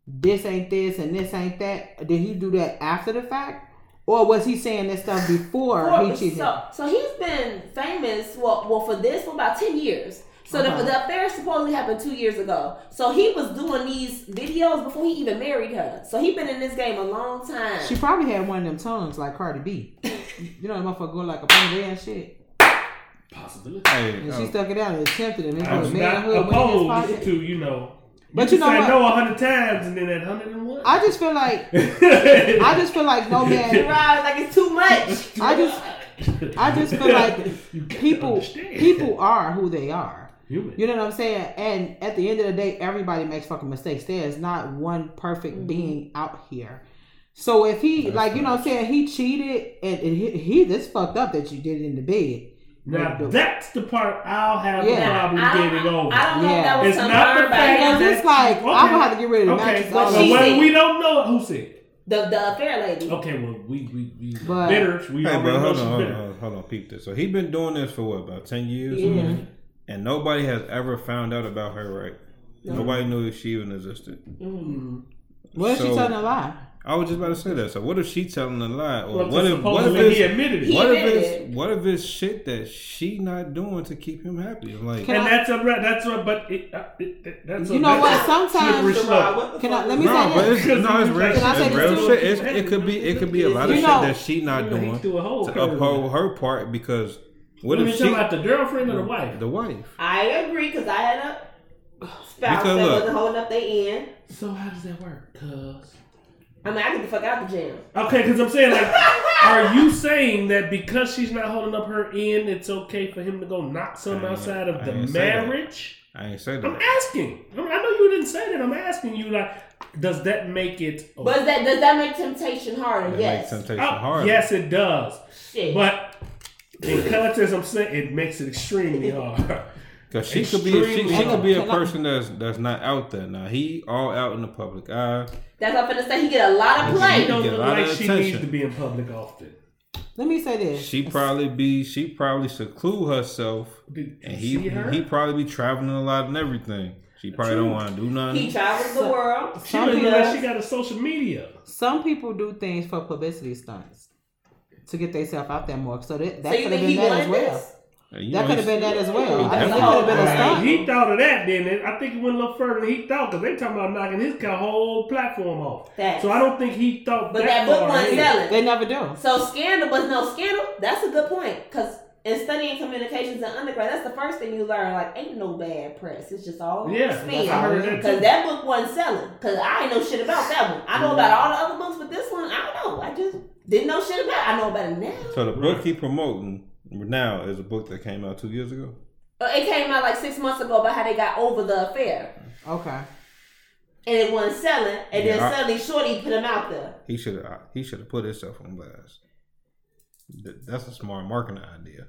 this ain't this and this ain't that? Did he do that after the fact, or was he saying this stuff before he cheated? so, so he's been famous well, well for this for about 10 years. So the, Okay. the affair supposedly happened two years ago. So he was doing these videos before he even married her. So he's been in this game a long time. She probably had one of them tongues like Cardi B. <laughs> you know, the motherfucker go like a pony and shit. Possibility. Hey, And uh, she stuck it out and attempted it. And it I was was not manhood went in his opposed to you know. But you, you know can say what? no a hundred times, and then at hundred and one. I just feel like I just feel like no man. <laughs> rides like it's too much. I just I just feel like <laughs> people understand. people are who they are. human. You know what I'm saying? And at the end of the day, everybody makes fucking mistakes. There is not one perfect being out here. So if he That's like you know what I'm saying, he cheated and, and he, he this fucked up that you did it in the bed. Now that's the part I'll have Yeah. a problem I getting over. I don't know if Yeah. that was It's not the confirmed by fact. Because that- it's like okay. I'm gonna have to get rid of the Okay, mattress. but all she so over. said- we don't know who said. The, the affair lady. Okay, well we we we But- bitter. We Hey, already but know hold she's on, hold on, hold on, peep this. So he's been doing this for what about ten years, Yeah. and nobody has ever found out about her, right? Nobody knew if she even existed. Mm. What if she telling a lie? I was just about to say that. So what if she telling a lie, or Well, what if what if supposedly he admitted it, what if admitted it's what if it's shit that she not doing to keep him happy? Like Can and I- that's a re- that's a but it, uh, it, it- that's a, You know what? that's a Sometimes- slippery Sherrod, slope. what the Can I let me no, say but this? it's no, it's real Can I say shit. It's this real shit. It's, it could be it could be a lot of You shit know- that she not doing he's through a whole to curve. uphold her part because what What if you she talking about the girlfriend or the wife? the wife? I agree because I had a spouse Because that look- wasn't holding up their end. So how does that work? Cause I mean, I get the fuck out the gym. okay, because I'm saying like, are you saying that because she's not holding up her end, it's okay for him to go knock some outside of I the ain't say that. marriage? I ain't say that. I'm asking. I mean, I know you didn't say that. I'm asking you like, does that make it? But does that does that make temptation harder? It yes. makes temptation Oh, hard. yes, it does. Shit. But in context, I'm saying it makes it extremely hard. Cause she could be she, Extremely she could be a person that's that's not out there now. He all out in the public eye. That's what I'm finna say. He get a lot of play. She don't get a look lot like of she attention. needs to be in public often. Let me say this. She probably be she probably seclude herself, Did and he her? he probably be traveling a lot and everything. She probably True. don't want to do nothing. He nothing. travels the world. she Some don't people- like she got a social media. Some people do things for publicity stunts to get themselves out there more. So that, that So could have been he that as well. this? And you That could have been that as well. I think it could have been a all stunt. He thought of that then. and I think it went a little further than he thought because they talking about knocking his whole platform off. Facts. So I don't think he thought But that that book wasn't selling. They never do. So scandal, but no scandal. That's a good point because in studying communications in undergrad, that's the first thing you learn. Like, ain't no bad press. It's just all Yeah, spin. I heard that Because that book wasn't selling. Because I ain't know shit about that one. I know about all the other books, but this one, I don't know. I just didn't know shit about. it. I know about it now. So the book he promoting now is a book that came out two years ago. Uh, It came out like six months ago about how they got over the affair. Okay. And it wasn't selling. And Yeah, then I- suddenly Shorty put him out there. He should have he should have put himself on blast. That's a smart marketing idea.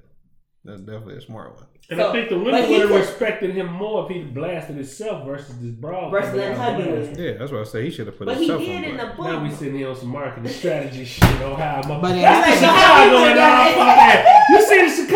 That's definitely a smart one. And So, I think the women would have respected him more if he'd blasted himself versus this broad. Versus coming letting out her do blast. it. Yeah, that's what I say. He should have put But he himself did on in the blast. book. Now we sitting here on some marketing strategy shit on how I'm But That's happened. the Chicago and all that. You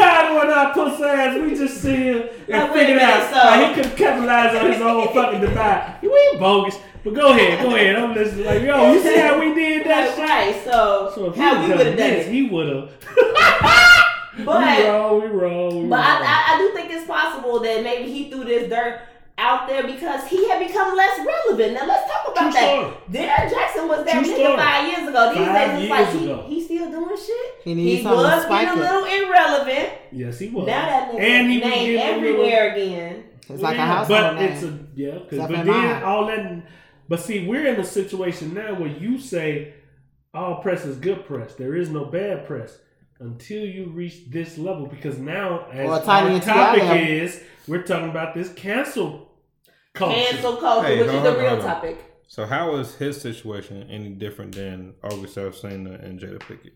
the our pussy ass, we just see him and wait out so- he could capitalize on his own <laughs> fucking divide. You ain't bogus. But go ahead, go ahead. I'm listening like, yo, you see how we did that Right, shit? right. So, So how we would have done this, it. he would have. <laughs> <laughs> we But wrong, we wrong, we But wrong. I, I, I do think it's possible that maybe he threw this dirt out there because he had become less relevant. Now let's talk about True that. story. Derrick Jaxn was that True nigga story. five years ago. These Five days it's like years he, ago. he still doing shit. He He was spike getting a little irrelevant. yes, he was. Now that nigga and he was named little- everywhere again. It's like Yeah, a household but name. it's a yeah. 'cause- Except but then all that. But see, we're in a situation now where you say all press is good press. There is no bad press until you reach this level. Because now, as Or a tiny our topic level. is, we're talking about this cancel culture. Cancel culture, Hey, which hold is the real on. topic. So how is his situation any different than August Alsina and Jada Pinkett?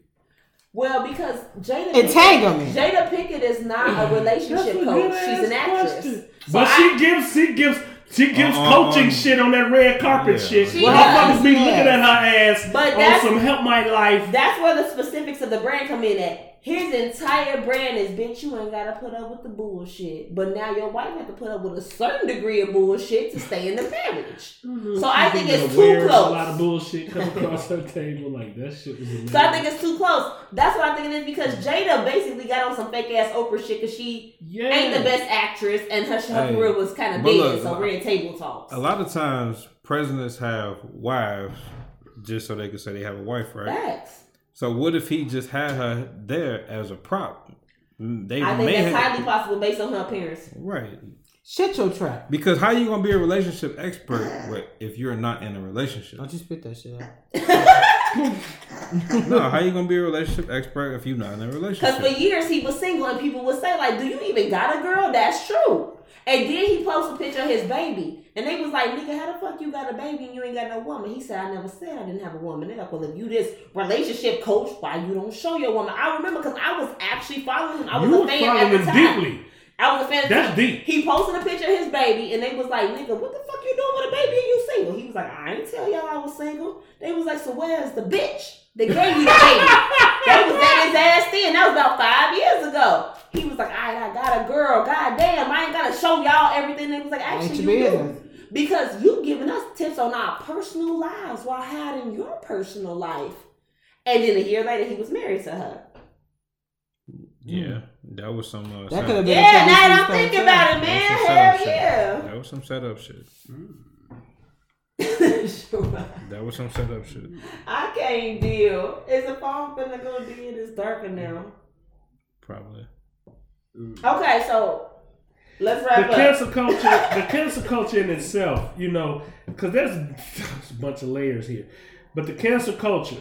Well, because Jada Entanglement. Pinkett, Jada Pinkett is not a relationship coach. She's an actress. question. So but I- she gives, she gives, she gives uh, coaching shit on that red carpet yeah. shit. She Well, does, motherfuckers be yeah. looking at her ass But on some help my life. That's where the specifics of the brand come in at. His entire brand is, bitch, you ain't gotta put up with the bullshit. But now your wife have to put up with a certain degree of bullshit to stay in the marriage. Mm-hmm. So I think it's too close. A lot of bullshit come <laughs> across her table. Like that shit was. Amazing. So I think it's too close. That's what I think it is because Jada basically got on some fake ass Oprah shit because she yeah. ain't the best actress and her, her Hey, career was kind of but dead. look, so we're in table talks. A lot of times, presidents have wives just so they can say they have a wife, right? Facts. So what if he just had her there as a prop? They I think may that's have, highly possible based on her appearance. right Shut your trap. because how you gonna be a relationship expert with, if you're not in a relationship? Don't you spit that shit out. <laughs> no, how you gonna be a relationship expert if you're not in a relationship? Because relationship? for years he was single and people would say, like, do you even got a girl? That's true. And then he posted a picture of his baby. And they was like, nigga, how the fuck you got a baby and you ain't got no woman? He said, I never said I didn't have a woman. They're like, well, if you this relationship coach, why you don't show your woman? I remember because I was actually following him. I was you a fan following at the him time. deeply. I was a fan. That's deep. He posted a picture of his baby, and they was like, "Nigga, what the fuck you doing with a baby and you single?" He was like, "I ain't tell y'all I was single." They was like, "So where's the bitch that gave you the baby?" <laughs> they was at his ass then. That was about five years ago. He was like, "All right, I got a girl. God damn, I ain't gotta show y'all everything." They was like, "Actually, you business. do." Because you giving us tips on our personal lives while hiding your personal life. And then a year later, he was married to her. yeah, that was some. Uh, That setup. could have been. Yeah, now that I'm stunt, thinking too. about it, man, hell setup shit. yeah. That was some setup shit. Sure. <laughs> That was some setup shit. I can't deal. Is the phone finna go dead? It's darker now. Probably. Okay, so let's the wrap up. cancel culture, the cancel culture in itself, you know, because there's, there's a bunch of layers here. But the cancel culture,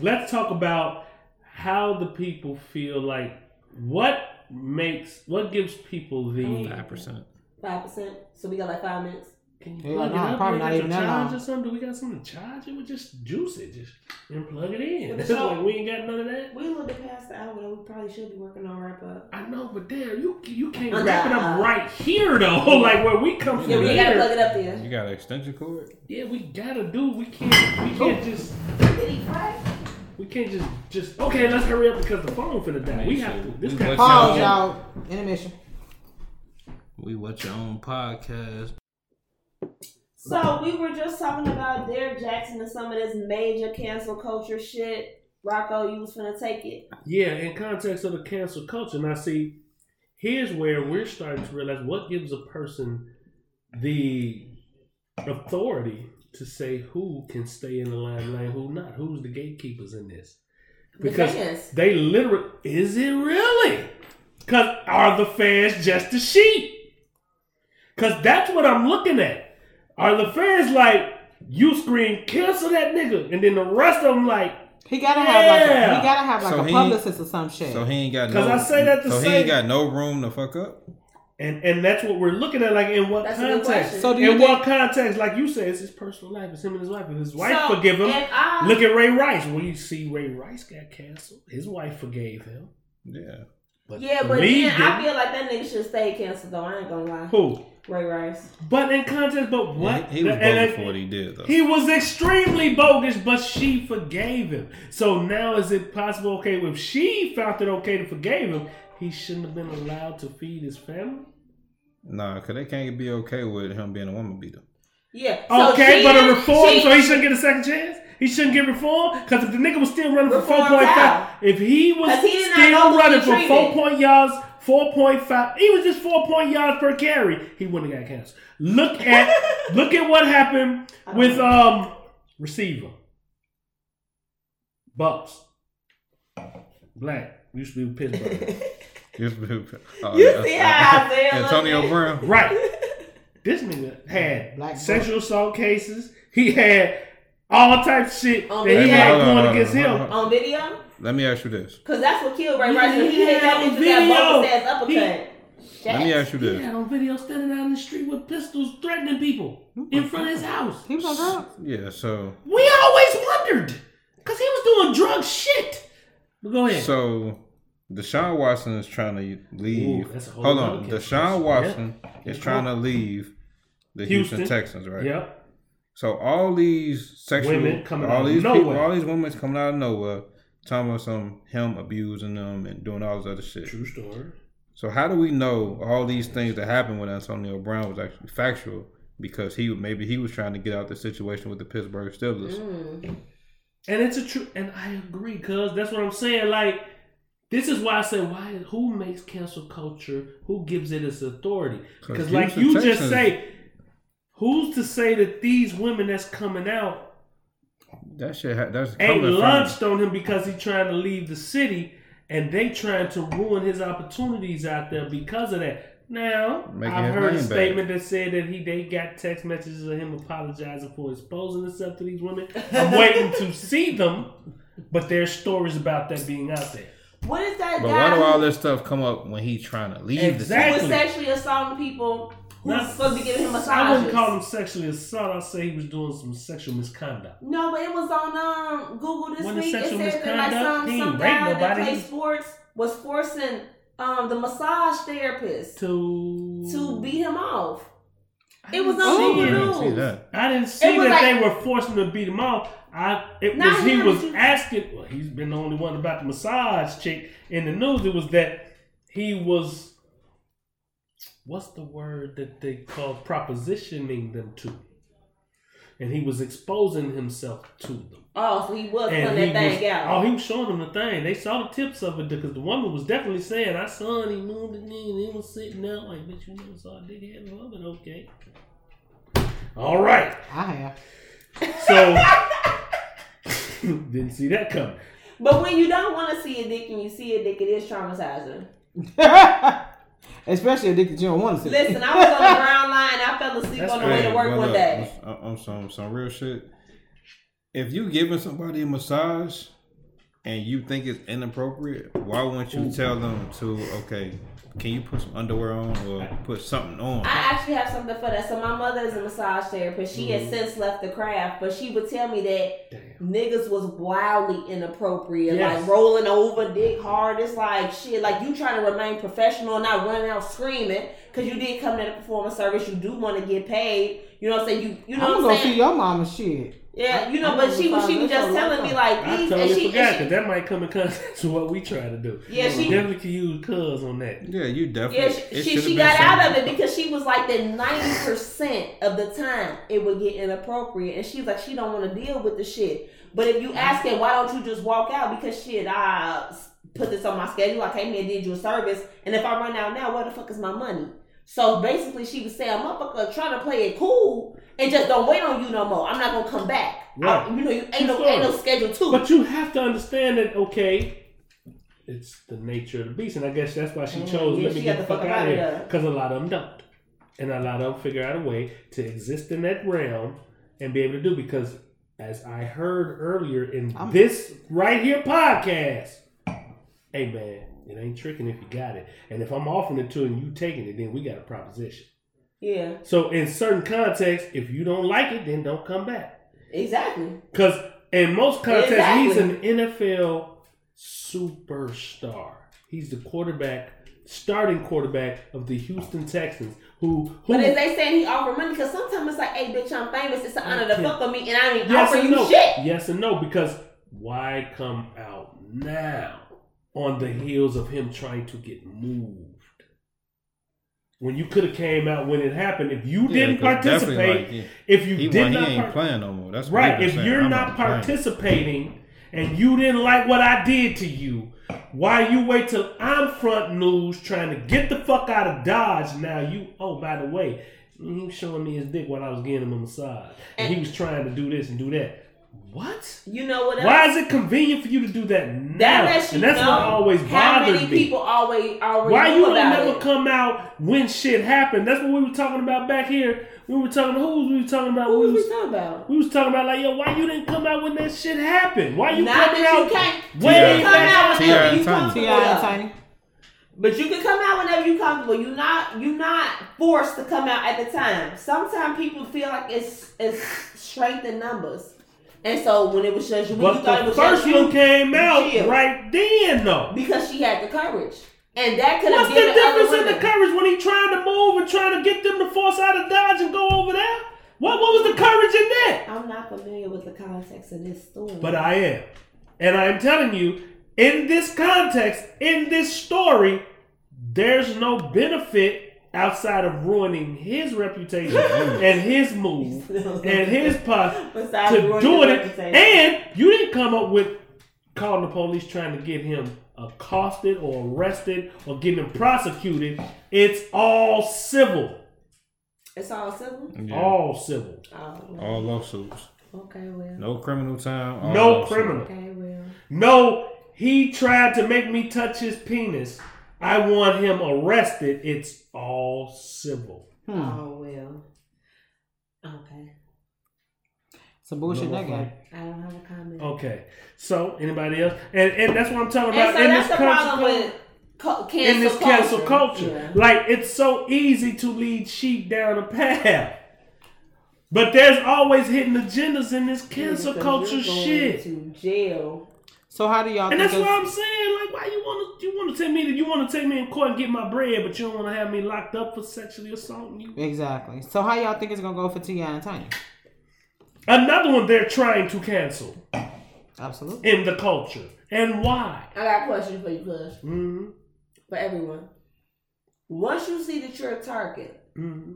let's talk about how the people feel like what makes, what gives people the. Five percent. Five percent. So we got like five minutes. Can you Yeah, plug it no, up? probably Do we not got even to charge or something? Do we got something to charge it? We just juice it, just and plug it in. But It's so- like we ain't got none of that. We a little bit past the hour though. We probably should be working on wrap up. I know, but damn, you you can't Uh, wrap it uh, up right here though. <laughs> like where we come from. Yeah, we gotta plug it up there. You got an extension cord? Yeah, we gotta do. We can't. We can't just. Did he crack? We can't just just. Okay, let's hurry up because the phone finna die. We have to. This We guy. watch Pause, y'all. y'all. Intermission. We watch your own podcast. So we were just talking about Derrick Jaxn and some of this major cancel culture shit. Rocco, you was finna take it. Yeah, in context of the cancel culture, now see, here's where we're starting to realize what gives a person the authority to say who can stay in the limelight, who not, who's the gatekeepers in this. The Because fans. they literally is it really? Cause are the fans just the sheep? Cause that's what I'm looking at. Are the fans like you scream cancel that nigga, and then the rest of them like He gotta have like a, he gotta have like So a he- publicist or some shit. So he ain't got no. I say that to so he ain't got no room to fuck up. And and that's what we're looking at. Like in what That's context? So do you in think- what context? Like you said, it's his personal life. It's him and his wife. If his wife So, forgive him, if I- look at Ray Rice. Well, you see, Ray Rice got canceled. His wife forgave him. Yeah. But Yeah, but Lee then I didn't. feel like that nigga should stay canceled though. I ain't gonna lie. who? Ray Rice. But in context, but what? He, he was And bogus it- for what he did though. He was extremely bogus, but she forgave him. So now is it possible, okay, if she found it okay to forgive him, he shouldn't have been allowed to feed his family? Nah, cause they can't be okay with him being a woman beater. Yeah. So Okay, she but a didn't- reform, she- so he shouldn't get a second chance? He shouldn't get reform? Because if the nigga was still running for 4.5, if he was 'Cause he still running for 4 point yards, 4.5, he was just 4 point yards per carry, he wouldn't have got cancer. Look at <laughs> look at what happened with um receiver. Bucks. Black. Used to be with Pittsburgh. <laughs> Uh, <laughs> You see how Isaiah <laughs> Antonio look? Brown. right. <laughs> This nigga had Black sexual assault cases. He had all types of shit Oh, that he had hold going on, against hold him. on, video? Let me ask you this. Cause that's what killed Ray Rice. and He hit that Yeah, that video. ass uppercut. Let me ask you He had on video standing out in the street with pistols threatening people in front of his house. He was on drugs. Yeah, so We always wondered because he was doing drug shit. But go ahead. so Deshaun Watson is trying to leave. Ooh, that's a whole Hold nother on, case. Deshaun Watson is trying to leave the Houston, Houston. Texans, right? Yep. So all these sexual Women coming all out of these nowhere. people, all these women coming out of nowhere, talking about some him abusing them and doing all this other shit. True story. So how do we know all these things that happened with Antonio Brown was actually factual? Because he maybe he was trying to get out the situation with the Pittsburgh Steelers. Mm. And it's a true, and I agree, cuz that's what I'm saying. Like, this is why I say, why? Who makes cancel culture? Who gives it its authority? Because, like you just say, who's to say that these women that's coming out That shit ha- that's ain't launched on him because he's trying to leave the city, and they trying to ruin his opportunities out there because of that. Now, Making I've heard a name bad. statement that said that he they got text messages of him apologizing for exposing himself to these women. I'm waiting to <laughs> see them, but there's stories about that being out there. What is that But guy why do all this stuff come up when he's trying to leave Exactly. who was sexually assaulting people who was supposed to be giving him massages? I wouldn't call him sexually assault. I'd say he was doing some sexual misconduct. No, but it was on um Google this Wasn't week. It said that like misconduct? some He some raped guy that nobody. plays sports was forcing um the massage therapist To to beat him off. I It was on see Google. I didn't see News. that. I didn't see It was that like- they were forcing him to beat him off. I it Not was he was but you- asking. Well, he's been the only one about the massage chick in the news. It was that he was. What's the word that they call propositioning them to? And he was exposing himself to them. Oh, so he was And putting he that was, thing out. oh, he was showing them the thing. They saw the tips of it because the woman was definitely saying, "I saw it. He moved it, and he was sitting there like, bitch, you never saw a dick head of it, okay." All right, I have. So <laughs> didn't see that coming. But when you don't want to see a dick and you see a dick, it is traumatizing. <laughs> Especially a dick that you don't want to see. Listen, I was on the ground line. I fell asleep That's on the way to crazy. work well, one look, day. On, on some some real shit. If you giving somebody a massage and you think it's inappropriate, why wouldn't you tell them to okay? Can you put some underwear on or put something on? I actually have something for that. So my mother is a massage therapist. She Mm-hmm. has since left the craft, but she would tell me that Damn. niggas was wildly inappropriate, Yes. like rolling over, dick hard. It's like shit. Like you trying to remain professional, not running out screaming because you did come to perform a service. You do want to get paid. You know what I'm saying? You you know I'm what gonna I'm go see your mama shit. Yeah, you know. I'm But she was she was just telling me laptop. like I these, totally and she, forgot because that might come in <laughs> contact to what we try to do. Yeah, she- definitely can use cuz on that. yeah, you definitely. Yeah, she, she, she been got out of it because she was like that ninety percent of the time it would get inappropriate, and she's like she don't want to deal with the shit. But if you ask her why don't you just walk out because shit, I put this on my schedule. I came here and did you a service, and if I run out now, where the fuck is my money? So basically, she was saying, "Motherfucker, trying to play it cool and just don't wait on you no more. I'm not gonna come back. I- you know, you ain't True no ain't no schedule too. But you have to understand that, okay, it's the nature of the beast. And I guess that's why she Mm, chose, yeah, let me get the the fuck fuck out of here. Because a lot of them don't. And a lot of them figure out a way to exist in that realm and be able to do because as I heard earlier in I'm- this right here podcast, hey man, it ain't tricking if you got it. And if I'm offering it to you and you taking it, then we got a proposition. yeah, So in certain contexts, if you don't like it, then don't come back. exactly. Because in most contexts, he's an NFL superstar. He's the quarterback, starting quarterback of the Houston Texans. Who? who But is they saying he offer money? Because sometimes it's like, hey, bitch, I'm famous. It's an honor to fuck with me, and I ain't yes offer you no. shit. Yes and no. Because why come out now on the heels of him trying to get moved? When you could have came out when it happened, if you Yeah, didn't participate, like, he- if you he, did won, he not ain't par- playing no more. That's Right. If saying. you're I'm not playing. participating and you didn't like what I did to you, why you wait till I'm front news trying to get the fuck out of Dodge? Now you, oh, by the way, he was showing me his dick while I was getting him a massage. And he was trying to do this and do that. What? You know what else? Why is it convenient for you to do that now? That lets you and that's know what always how bothered many me. people always already Why knew you don't never it. come out when shit happened? That's what we were talking about back here. We were talking who was we were talking about? Who we was was we talking about? we was talking about like, yo, why you didn't come out when that shit happened? Why you Not coming that you out can't. way you come out T.I. whenever you Tiny. comfortable. T.I. Tiny. But you can come out whenever you comfortable. You not you not forced to come out at the time. Sometimes people feel like it's it's strength in numbers. And so when it was just you, when you But thought it the was first just one came out chill. right then, though. because she had the courage. And that could have What's the difference other in the courage when he trying to move and trying to get them to force out of Dodge and go over there? What what was the courage in that? I'm not familiar with the context of this story. But I am. And I'm telling you, in this context, in this story, there's no benefit outside of ruining his reputation <laughs> and his move <laughs> and his pot Besides to doing it. And you didn't come up with calling the police trying to get him accosted or arrested or getting him prosecuted. It's all civil. it's all civil. Yeah. All civil. Oh, All lawsuits. okay, well. No criminal time. No lawsuits. criminal. Okay, well. No, he tried to make me touch his penis. I want him arrested. It's all civil. Hmm. Oh well. Okay. Some bullshit No, that guy. I don't have a comment. Okay. So anybody else? And and that's what I'm talking And about so in that's this the problem with co- cancel culture. in this culture. cancel culture. Yeah. Like it's so easy to lead sheep down a path. But there's always hidden agendas in this cancel Because culture you're going shit. To jail. So how do y'all And think that's it's- what I'm saying. Like, why you want to you want to take me to you want to take me in court and get my bread, but you don't want to have me locked up for sexually assaulting you. Exactly. So how y'all think it's gonna go for T.I. and Tiny? Another one they're trying to cancel Absolutely. in the culture, and why? I got a question for you, Push. hmm For everyone. Once you see that you're a target, hmm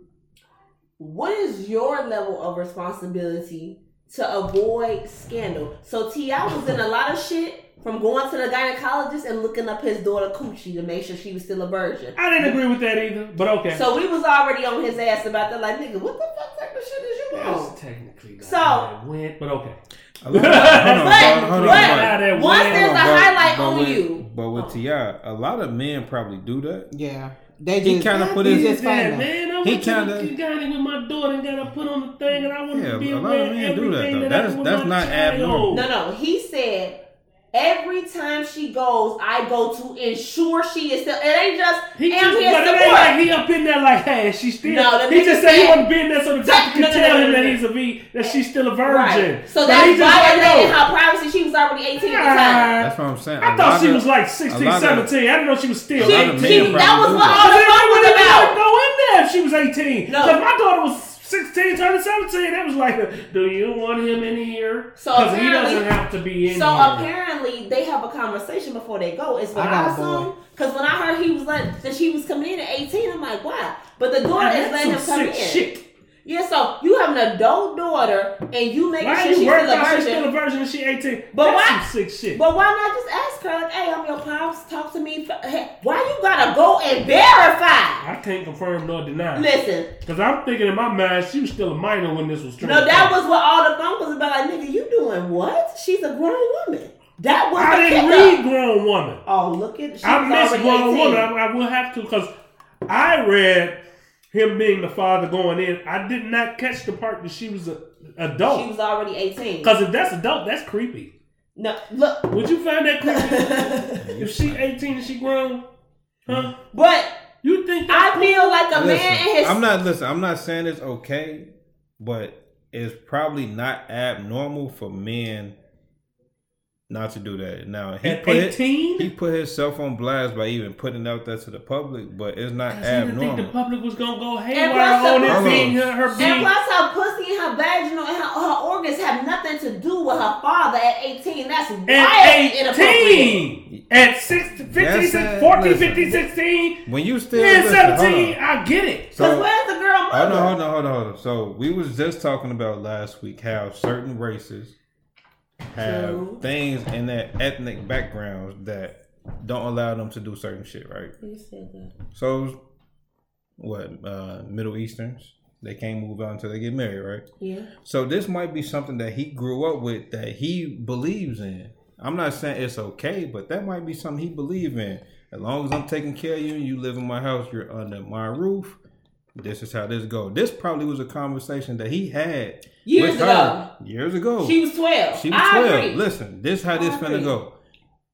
what is your level of responsibility to avoid scandal? So T.I. was in a lot of shit from going to the gynecologist and looking up his daughter Coochie to make sure she was still a virgin. I didn't agree with that either, but okay. So we was already on his ass about that. Like, nigga, what the fuck type of shit is you on? That's technically not So- how it went, but okay. A lot- hold on, But- hold on, but- once there's a highlight but on with, you. But with Oh. T.I., a lot of men probably do that. Yeah. They He just kinda put he's his- just that, man. I He went kinda- the Kigali with my daughter and got to put on the thing, and I want Yeah, to be a lot aware of of men do that, everything though. that, That's- happened with that's my not abnormal. No, no. He said every time she goes, I go to ensure she is still. It ain't just He am just, here but it ain't support. like he up in there like, hey, she's still. No, he just said he said- wasn't being there so the doctor No, could no, tell no, him no, that no. he's a v, that she's still a virgin. Right. So But that's he just like, violating yo, her privacy. She was already 18 at the time. That's what I'm saying. I A thought she of- was like a 16, lot of- 17. I didn't know she was still A 18. She, that was do what that. all Cause the they fun was wouldn't even about. Go in there if she was 18. No. Because my daughter was 16, turning 17. That was like, do you want him in here? So Because he apparently- doesn't have to be in So here. apparently they have a conversation before they go. It's what I I, got a assume. Because when I heard he was like that she was coming in at 18, I'm like, wow. But the daughter is that's letting him some come in. shit. Yeah, so you have an adult daughter and you make Why sure you she's still a about she's still a virgin. virgin and she 18? But That's why- sick shit. But why not just ask her like, hey, I'm your pops. Talk to me. Hey, why you gotta go and verify? I can't confirm nor deny. Listen, Because I'm thinking in my mind, she was still a minor when this was true. no, that was what all the phone was about. Like, nigga, you doing what? She's a grown woman. That was I didn't read Grown Woman. Oh, look at she I missed Grown 18. Woman. I, I will have to because I read him being the father going in. I did not catch the part that she was a adult. She was already 18. Because if that's adult, that's creepy. No, look. Would you find that creepy? <laughs> if she 18 and she grown? Huh? but You think that's I feel like a Listen, man and his. I'm not listen. I'm not saying it's okay, but it's probably not abnormal for men not to do that. Now he At put his, 18? he put himself on blast by even putting out that to the public, but it's not He didn't think the public was gonna go plus haywire on pussy- it being her, her And plus, her pussy and her vaginal and her, her organs have nothing to do with her father at 18. That's wildly At 18! At 6, 15, Yes, 16, uh, 14, listen. 15, 16, When you still yeah, hold 17, on. I get it. Because So where's the girl hold mother? on, hold on, hold on, hold on. So we was just talking about last week how certain races have True. things in their ethnic backgrounds that don't allow them to do certain shit, right? You said that. So what? Uh, Middle Easterns they can't move out until they get married, right? Yeah. So this might be something that he grew up with that he believes in. I'm not saying it's okay, but that might be something he believes in. As long as I'm taking care of you and you live in my house, you're under my roof. This is how this goes. This probably was a conversation that he had Years ago. years ago. She was 12. She was I 12. agree. Listen, this how this finna agree. go.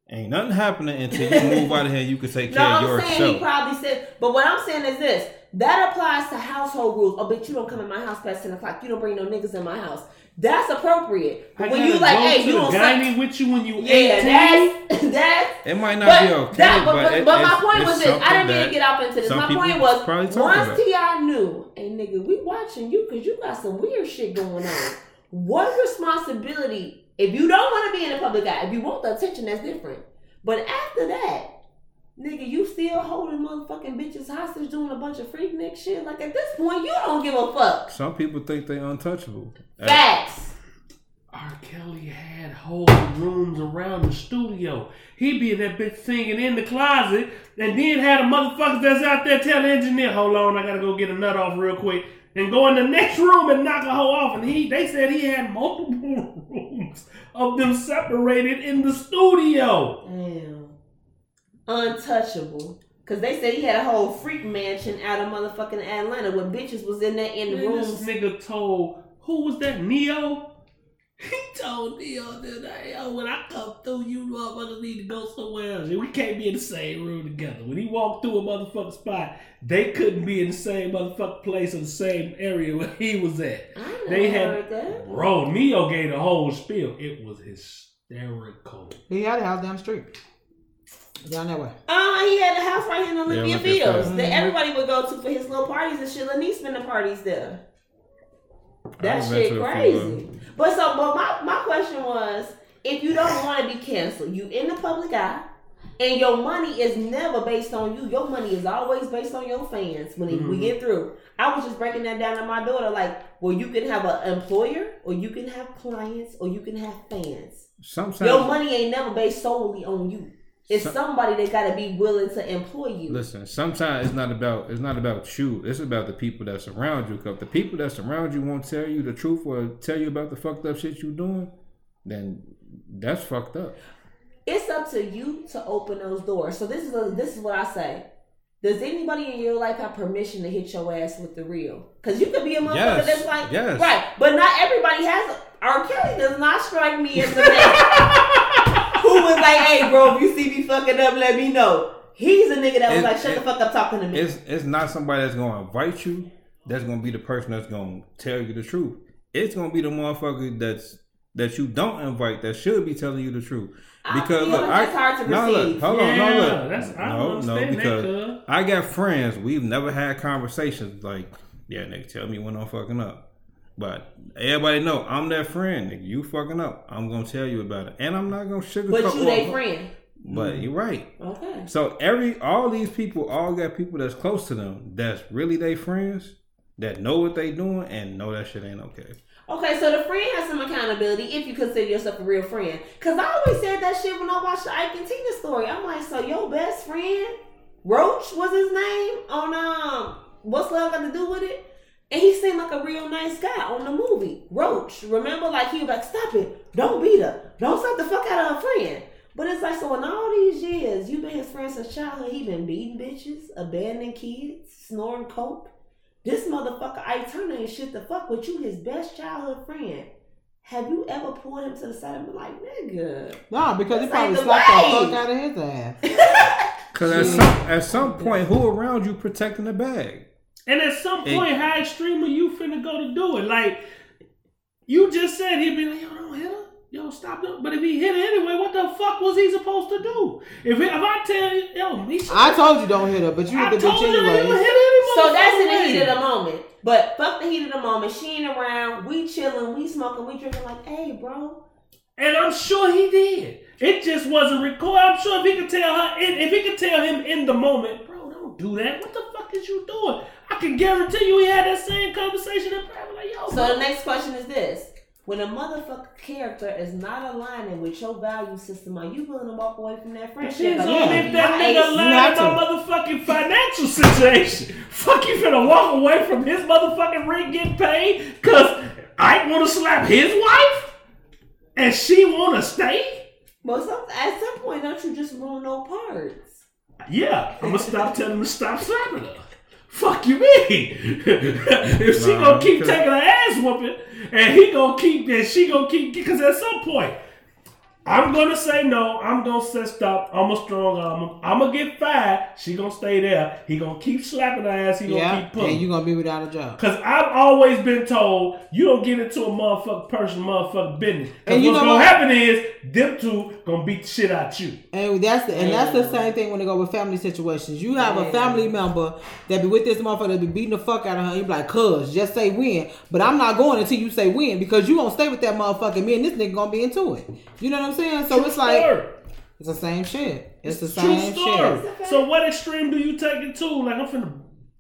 Ain't nothing happening until you move out of here. You can take No, care of I'm saying he probably said, but what I'm saying is this: that applies to household rules. Oh, bitch, you don't come in my house past ten o'clock. You don't bring no niggas in my house. That's appropriate. I when you like, hey, you don't suck. gynae with you when you Yeah, 18? that's <laughs> that's. It might not But, be okay, that, but, but, it- but my point was this: I didn't mean to get off into this. My point was probably once about. T.I. knew, hey nigga, we watching you because you got some weird shit going on. What responsibility? If you don't want to be in the public eye, if you want the attention, that's different. But after that, nigga, you still holding motherfucking bitches hostage doing a bunch of freak neck shit. Like at this point, you don't give a fuck. Some people think they untouchable. Facts. R. Kelly had whole rooms around the studio. He'd be in that bitch singing in the closet, and then had a motherfuckers that's out there tell the engineer, "Hold on, I gotta go get a nut off real quick," and go in the next room and knock a hoe off. And he, they said he had multiple <laughs> rooms of them separated in the studio. Damn. Untouchable. Cause they said he had a whole freak mansion out of motherfucking Atlanta where bitches was in there in the Man, rooms. this nigga told who was that? Neo. <laughs> He told Neo that hey, yo, when I come through, you motherfuckers need to go somewhere else. We can't be in the same room together. When he walked through a motherfucking spot, they couldn't be in the same motherfucking place or the same area where he was at. I never They had- heard that. Bro, Neo gave the whole spiel. It was hysterical. He had a house down the street. Down that way. Uh, he had a house right here in Olympia look at Fields that. that everybody would go to for his little parties and shit. Lanice spend the parties there. That shit to a few of crazy. But so, but my, my question was, if you don't want to be canceled, you in the public eye, and your money is never based on you. Your money is always based on your fans. When it- we get through, I was just breaking that down to my daughter. Like, well, you can have an employer, or you can have clients, or you can have fans. Sometimes Your money ain't never based solely on you. It's Some- somebody that got to be willing to employ you. Listen, sometimes it's not about it's not about you. It's about the people that surround you. Cause the people that surround you won't tell you the truth or tell you about the fucked up shit you're doing, then that's fucked up. it's up to you to open those doors. So this is a, this is what I say. Does anybody in your life have permission to hit your ass with the real? Because you could be a motherfucker Yes, that's like, yes. right, but not everybody has. R. Kelly does not strike me as the man <laughs> who was like, "Hey, bro, if you see me fucking up, let me know." He's a nigga that was It- like, "Shut it- the fuck up, talking to me." It's it's not somebody that's gonna invite you. That's gonna be the person that's gonna tell you the truth. It's gonna be the motherfucker that's that you don't invite that should be telling you the truth. I Because feel look, like I hard to no look, hold on, no look, that's- I no, no, understand that, cuz. I got friends. We've never had conversations like, yeah, nigga, tell me when I'm fucking up. But everybody know I'm that friend. Nigga, you fucking up. I'm gonna tell you about it, and I'm not gonna sugarcoat. but you or- they friend. But you're right. Okay. So every all these people all got people that's close to them that's really they friends that know what they doing and know that shit ain't okay. Okay, so the friend has some accountability if you consider yourself a real friend. Cause I always said that shit when I watched the Ike and Tina story. I'm like, so your best friend, Roach was his name on um What's Love Got to Do with It? And he seemed like a real nice guy on the movie. Roach. Remember, like he was like, stop it. Don't beat her. Don't stop the fuck out of her friend. But it's like, so in all these years, you've been his friend since childhood. He been beating bitches, abandoning kids, snoring coke. This motherfucker Ike Turner ain't shit the fuck with you, his best childhood friend. Have you ever pulled him to the side and been like, nigga? No, because he probably the slapped the fuck out of his ass. <laughs> <laughs> Cause at some at some point, who around you protecting the bag? And at some Hey. point, how extreme are you finna go to do it? Like, you just said he'd be like, yo, don't hit her. yo, stop doing. But if he hit it anyway, what the fuck was he supposed to do? If, if I tell you, yo, he should- I told you don't hit her, but you hit the bitch you he would anyway. So that's in the heat of the moment. But fuck the heat of the moment. She ain't around. We chilling. We smoking. We drinking. Like, hey, bro. And I'm sure he did. It just wasn't recorded. I'm sure if he could tell her, if he could tell him in the moment, bro, don't do that. What the fuck is you doing? I can guarantee you he had that same conversation in private. Like, yo, So bro. the next question is this: When a motherfucker character is not aligning with your value system, are you willing to walk away from that friendship? Depends Like, on yeah, if that nigga ace- lied have about motherfucking financial situation. <laughs> Fuck you finna walk away from his motherfucking rent getting paid cause I wanna slap his wife and she wanna stay? But some, at some point, don't you just ruin no parts? Yeah, I'm gonna stop telling him to stop slapping her. Fuck you mean? <laughs> if she Nah, gonna keep taking her ass whooping and he gonna keep and she gonna keep because at some point I'm gonna say no. I'm gonna say stop. I'm a strong arm. I'm gonna get fired. She gonna stay there. He gonna keep slapping her ass. He gonna Yeah, keep pulling. and you gonna be without a job. Cause I've always been told you don't get into a motherfucking person, motherfucking business. Cause And you what's know gonna what? happen is them two gonna beat the shit out you. And that's the and that's the same thing when they go with family situations. You have a family member that be with this motherfucker that be beating the fuck out of her. You be like, "Cuz, just say when." But I'm not going until you say when because you gonna stay with that motherfucker. Me and this nigga gonna be into it. You know what I'm saying? So True it's like story. it's the same shit. It's the True same story. shit. So what extreme do you take it to? Like I'm finna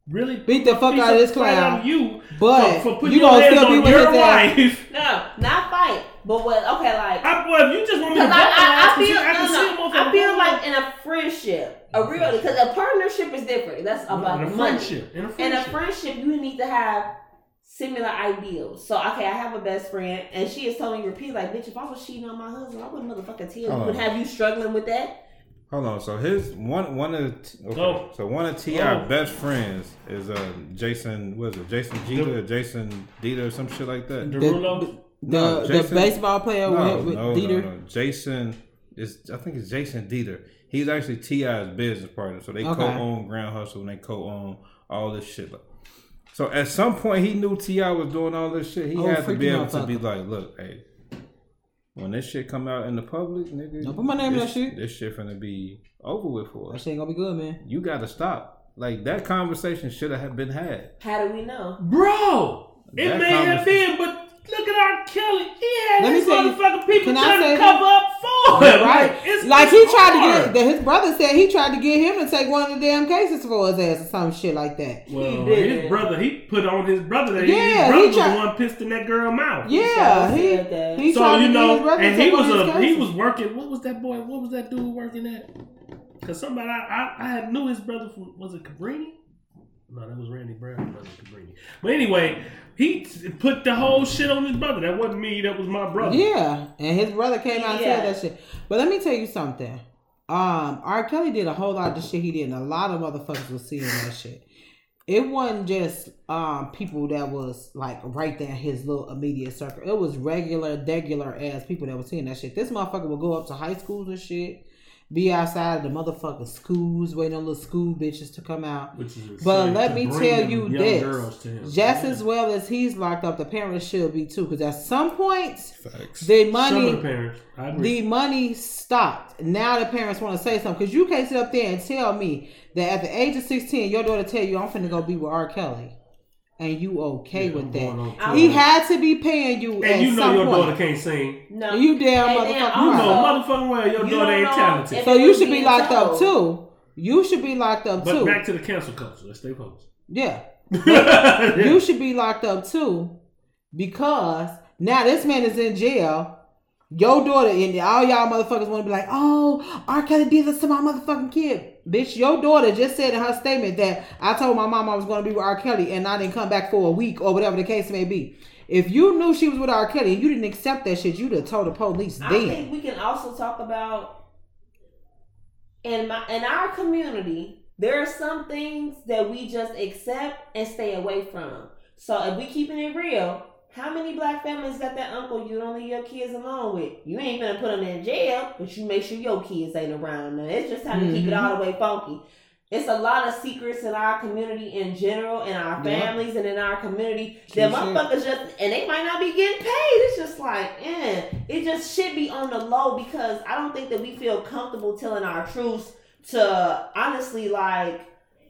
really Beat the fuck out of this clown. out you, But for, for putting you your gonna hands still be on with your his ass. wife. No, not fight. But what? Okay, like. I, well, if you just want me to Because I, I, I feel, I no, no, I feel like in a friendship, a real, because a partnership is different. That's about in money. friendship. In a In a friendship. friendship, you need to have similar ideals. So, okay, I have a best friend, and she is telling me repeat, like, bitch, if I was cheating on my husband, I wouldn't motherfucking tell you. Oh. Would have you struggling with that? Hold on. So his one one of the, okay. Go. so one of T.I. Go. best friends is uh Jason. What is it? Jason Jeter, or Jason Dieter, or some shit like that. Derulo. The No, the baseball player No, with, with no, Dieter. no, no. Jason is I think it's Jason Dieter. He's actually T.I.'s business partner, so they Okay. co-own Grand Hustle and they co-own all this shit. So at some point, he knew T.I. was doing all this shit. He Oh, had to be freaking able to be like, "Look, hey, when this shit come out in the public, nigga, Don't put my name in this, that shit. This shit finna be over with for That us. shit ain't gonna be good, man. You got to stop. Like that conversation should have been had. How do we know? Bro, it That may have conversation- been, but look at R. Kelly. He had Let his motherfucking people trying to cover up for him. Right. it's, Like it's he tried to get that his brother said he tried to get him to take one of the damn cases for his ass or some shit like that. Well, He did his brother, he put on his brother that Yeah, his he brother was tried- the one pissed in that girl mouth. Yeah, He he he so tried you to get his know, and he was a he was working. What was that boy? What was that dude working at? Because somebody I, I I knew his brother from was it Cabrini? No, that was Randy Brown brother Cabrini. But anyway, he t- put the whole shit on his brother. That wasn't me. That was my brother. Yeah, and his brother came out and said that shit. But let me tell you something. Um, R. Kelly did a whole lot of the shit he did, and a lot of motherfuckers was seeing that shit. It wasn't just um people that was like right there in his little immediate circle. It was regular, regular ass people that was seeing that shit. This motherfucker would go up to high schools and shit, be outside of the motherfucking schools waiting on little school bitches to come out. Which is But insane let to me tell you this. girls to him. Just Yeah. as well as he's locked up, the parents should be too. Because at some point, Facts. the Some money of the parents, the money stopped. Now the parents want to say something because you can't sit up there and tell me that at the age of sixteen, your daughter tell you I'm finna go be with R. Kelly, and you okay Yeah, with that? tour. He had to be paying you at and you know some your point. daughter can't sing. No. You damn And motherfucker You know, Also, motherfucking well, your you daughter ain't talented. So you should be being locked up too. You should be locked up but too. back to the cancel culture. Let's stay focused. <laughs> yeah, you should be locked up too because now this man is in jail. Your daughter and all y'all motherfuckers want to be like, oh, R. Kelly did this to my motherfucking kid. Bitch, your daughter just said in her statement that I told my mom I was going to be with R. Kelly and I didn't come back for a week or whatever the case may be. If you knew she was with R. Kelly and you didn't accept that shit, you'd have told the police then. I then. think we can also talk about in my in our community. There are some things that we just accept and stay away from. So if we keeping it real, how many black families got that uncle you don't leave your kids alone with? You ain't gonna put them in jail, but you make sure your kids ain't around. Now it's just time to keep it Mhm. all the way funky. It's a lot of secrets in our community in general, in our Yeah. families, and in our community. That motherfuckers just, and they might not be getting paid. It's just like, eh. It just should be on the low because I don't think that we feel comfortable telling our truths to honestly, like,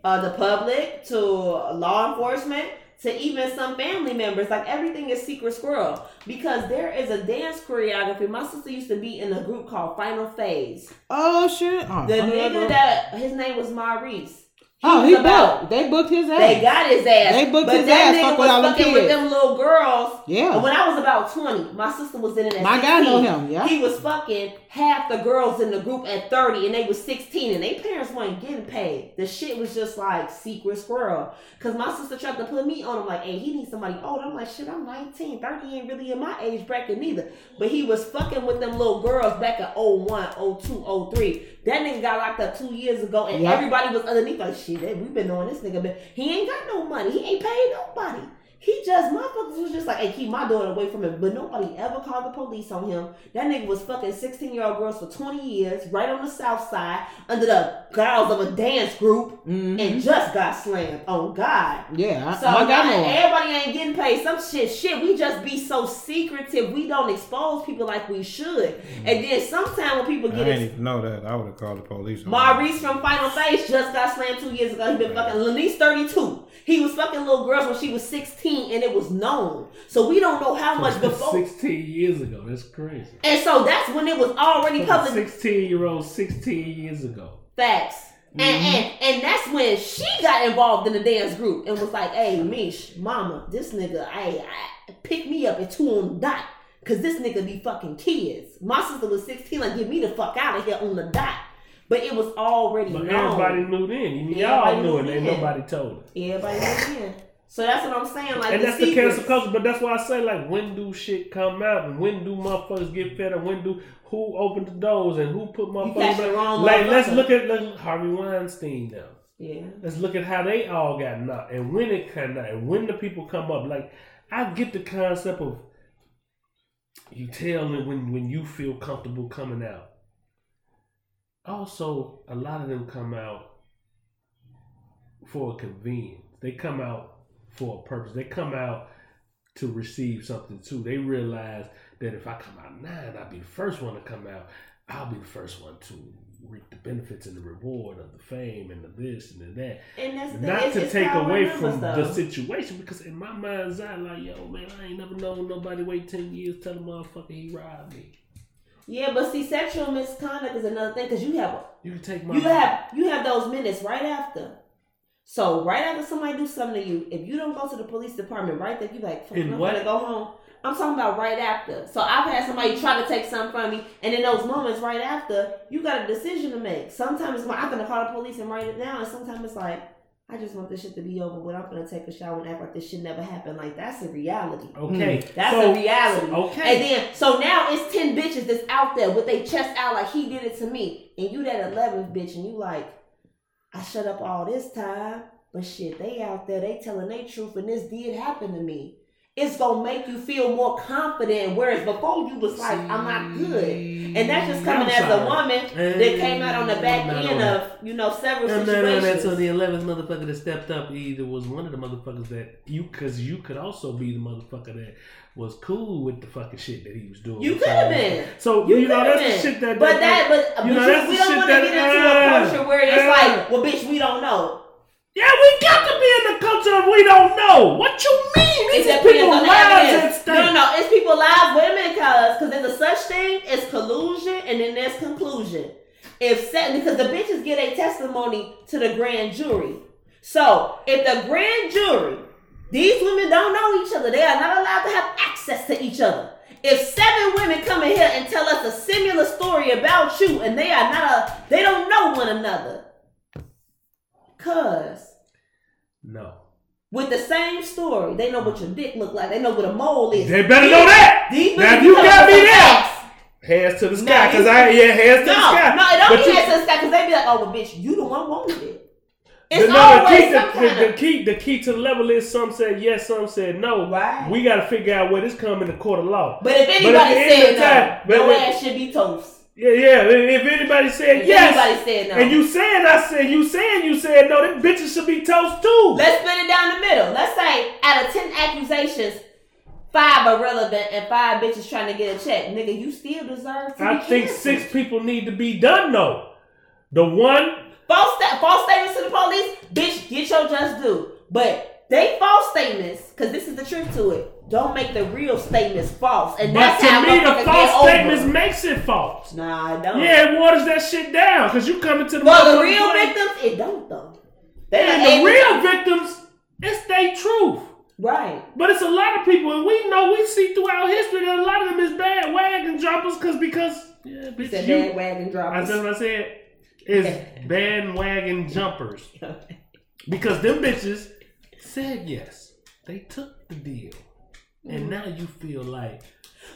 uh, the public, to law enforcement, to even some family members. Like everything is secret squirrel because there is a dance choreography. My sister used to be in a group called Final Phase. Oh shit! Oh, The I know that nigga that his name was Maurice. Oh, he about- booked. They booked his ass. They got his ass. They booked but his that ass, nigga fuck was all fucking with them little girls. yeah, And when I was about 20, my sister was in it at my guy know him. Yeah, He was fucking half the girls in the group at 30 and they was 16 and their parents weren't getting paid. The shit was just like secret squirrel. Cause my sister tried to put me on him like, hey, he needs somebody old. I'm like, shit, I'm 19. 30 ain't really in my age bracket neither. But he was fucking with them little girls back in 01, 02, 03. That nigga got locked up two years ago and Yep. everybody was underneath like, shit, we've been knowing this nigga, but he ain't got no money. He ain't paid nobody. He just motherfuckers was just like, hey, keep my daughter away from him. But nobody ever called the police on him. That nigga was fucking 16 year old girls for 20 years, right on the south side, under the guise of a dance group, Mhm. and just got slammed. Oh God. yeah. I- So my now guy everybody ain't getting paid. Some shit, shit. We just be so secretive. We don't expose people like we should. And then sometimes when people get I didn't ex- even know that. I would have called the police. on Maurice from Final Face just got slammed two years ago. He been fucking Lanice 32. He was fucking little girls when she was 16 and it was known. So we don't know how much before. 16 years ago. That's crazy. And so that's when it was already public 16 year old, 16 years ago. facts. And, mm-hmm. and and that's when she got involved in the dance group and was like, hey, Mish, mama, this nigga, I, I pick me up at two on the dot. Cause this nigga be fucking kids. My sister was 16, like get me the fuck out of here on the dot. But it was already But known. everybody knew then. You- Everybody Y'all knew it, and then. nobody told her. Everybody knew in. So that's what I'm saying. Like and the that's the secrets. cancel culture. But that's why I say, like, when do shit come out, and when do motherfuckers get fed up? When do who opened the doors and who put motherfuckers? the wrong Like, let's look at Harvey Weinstein now. Yeah. Let's look at how they all got knocked, and when it came out, and when the people come up. Like, I get the concept of you tell them when when you feel comfortable coming out. Also, a lot of them come out for a convenience. They come out for a purpose. They come out to receive something too. They realize that if I come out nine, I'll be the first one to come out. I'll be the first one to reap the benefits and the reward of the fame and the this and the that. And that's the. Not to take away from though. the situation, because in my mind's eye, like, yo, man, I ain't never known nobody wait 10 years tell a motherfucker he robbed me. Yeah, but see, sexual misconduct is another thing because you have a, You can take my you have you have those minutes right after. So right after somebody do something to you, if you don't go to the police department right there, you like, fuck, In I'm what? gonna go home. I'm talking about right after. So I've had somebody try to take something from me, and in those moments right after, you got a decision to make. Sometimes it's like, I'm gonna call the police and write it down, and sometimes it's like, I just want this shit to be over with. I'm gonna take a shower and act like this shit never happened. Like that's a reality. Okay. Mm-hmm. That's so, a reality. Okay. And then, so now it's 10 bitches that's out there with their chest out like he did it to me. And you that 11th bitch and you like, I shut up all this time. But shit, they out there, they telling their truth and this did happen to me. It's gonna make you feel more confident. Whereas before you was like, I'm not good. And that's just coming as a woman that came out on the back end of, you know, several not on that. So the eleventh motherfucker that stepped up either was one of the motherfuckers that you, because you could also be the motherfucker that was cool with the fucking shit that he was doing. You could have been. So You you, know that's the been. shit that. But that, but, you but know, you- that's we the don't shit want to that- get into uh, a culture where it's uh, like, well, bitch, we don't know. Yeah, we got to be in the culture of we don't know. What you mean? These people lives at stake. No, no, no. It's people lives. women cuz. Because there's a such thing as collusion and then there's conclusion. If set, because the bitches get a testimony to the grand jury. So if the grand jury, these women don't know each other, they are not allowed to have access to each other. If seven women come in here and tell us a similar story about you, and they are not a, they don't know one another, cuz No. with the same story, they know what your dick look like, they know what a mole is. They better know that. These Now, bitches you got me there. Hands to the No, sky, cause you- I yeah, hands to No, the sky. no, it don't But be you- hands to the sky because they be like, oh, well, bitch, you the one wanted it. The, It's no, the key, some the, the, key, the key to the level is some said yes, some said no. Right. We got to figure out where this come in the court of law. But if anybody the said the time- no, but your when- ass should be toast. Yeah, yeah. If anybody said If yes, anybody said no. and you said I said you saying you said no, them bitches should be toast too. Let's split it down the middle. Let's say out of ten accusations, five are relevant and five bitches trying to get a check. Nigga, you still deserve to I think canceled. six people need to be done though. The one false sta- false statements to the police, bitch, get your just due. But they false statements, because this is the truth to it. Don't make the real statements false, and But that's to how me, the false get over. statements makes it false. Nah, it don't. Yeah, it waters that shit down because you coming to the For the real place. victims, it don't though. They And the real to- victims, it's their truth. right. But it's a lot of people, and we know we see throughout history that a lot of them is bad wagon jumpers because because yeah, bitch, Said you, bandwagon I droppers. just what I said is <laughs> bandwagon jumpers <laughs> because them bitches said yes, they took the deal, and mm-hmm. now you feel like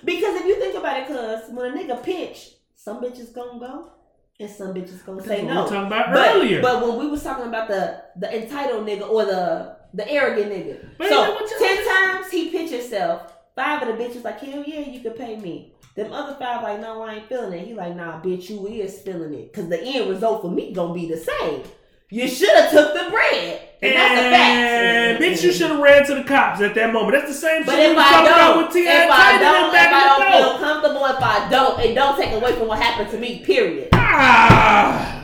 Because if you think about it, cuz when a nigga pitch, some bitches gonna go and some bitches gonna say no. we talking about but, earlier. but when we was talking about the the entitled nigga or the the arrogant nigga, But so ten times he pitch himself. Five of the bitches like hell yeah you can pay me. Them other five like no I ain't feeling it. He like nah bitch you is feeling it because the end result for me gonna be the same. You should have took the bread. And that's a fact. bitch, you should have ran to the cops at that moment. That's the same But shit we if I talking about don't, with if T.I. I Titan don't, and if I don't feel comfortable, if I don't, it don't take away from what happened to me. Period. Ah,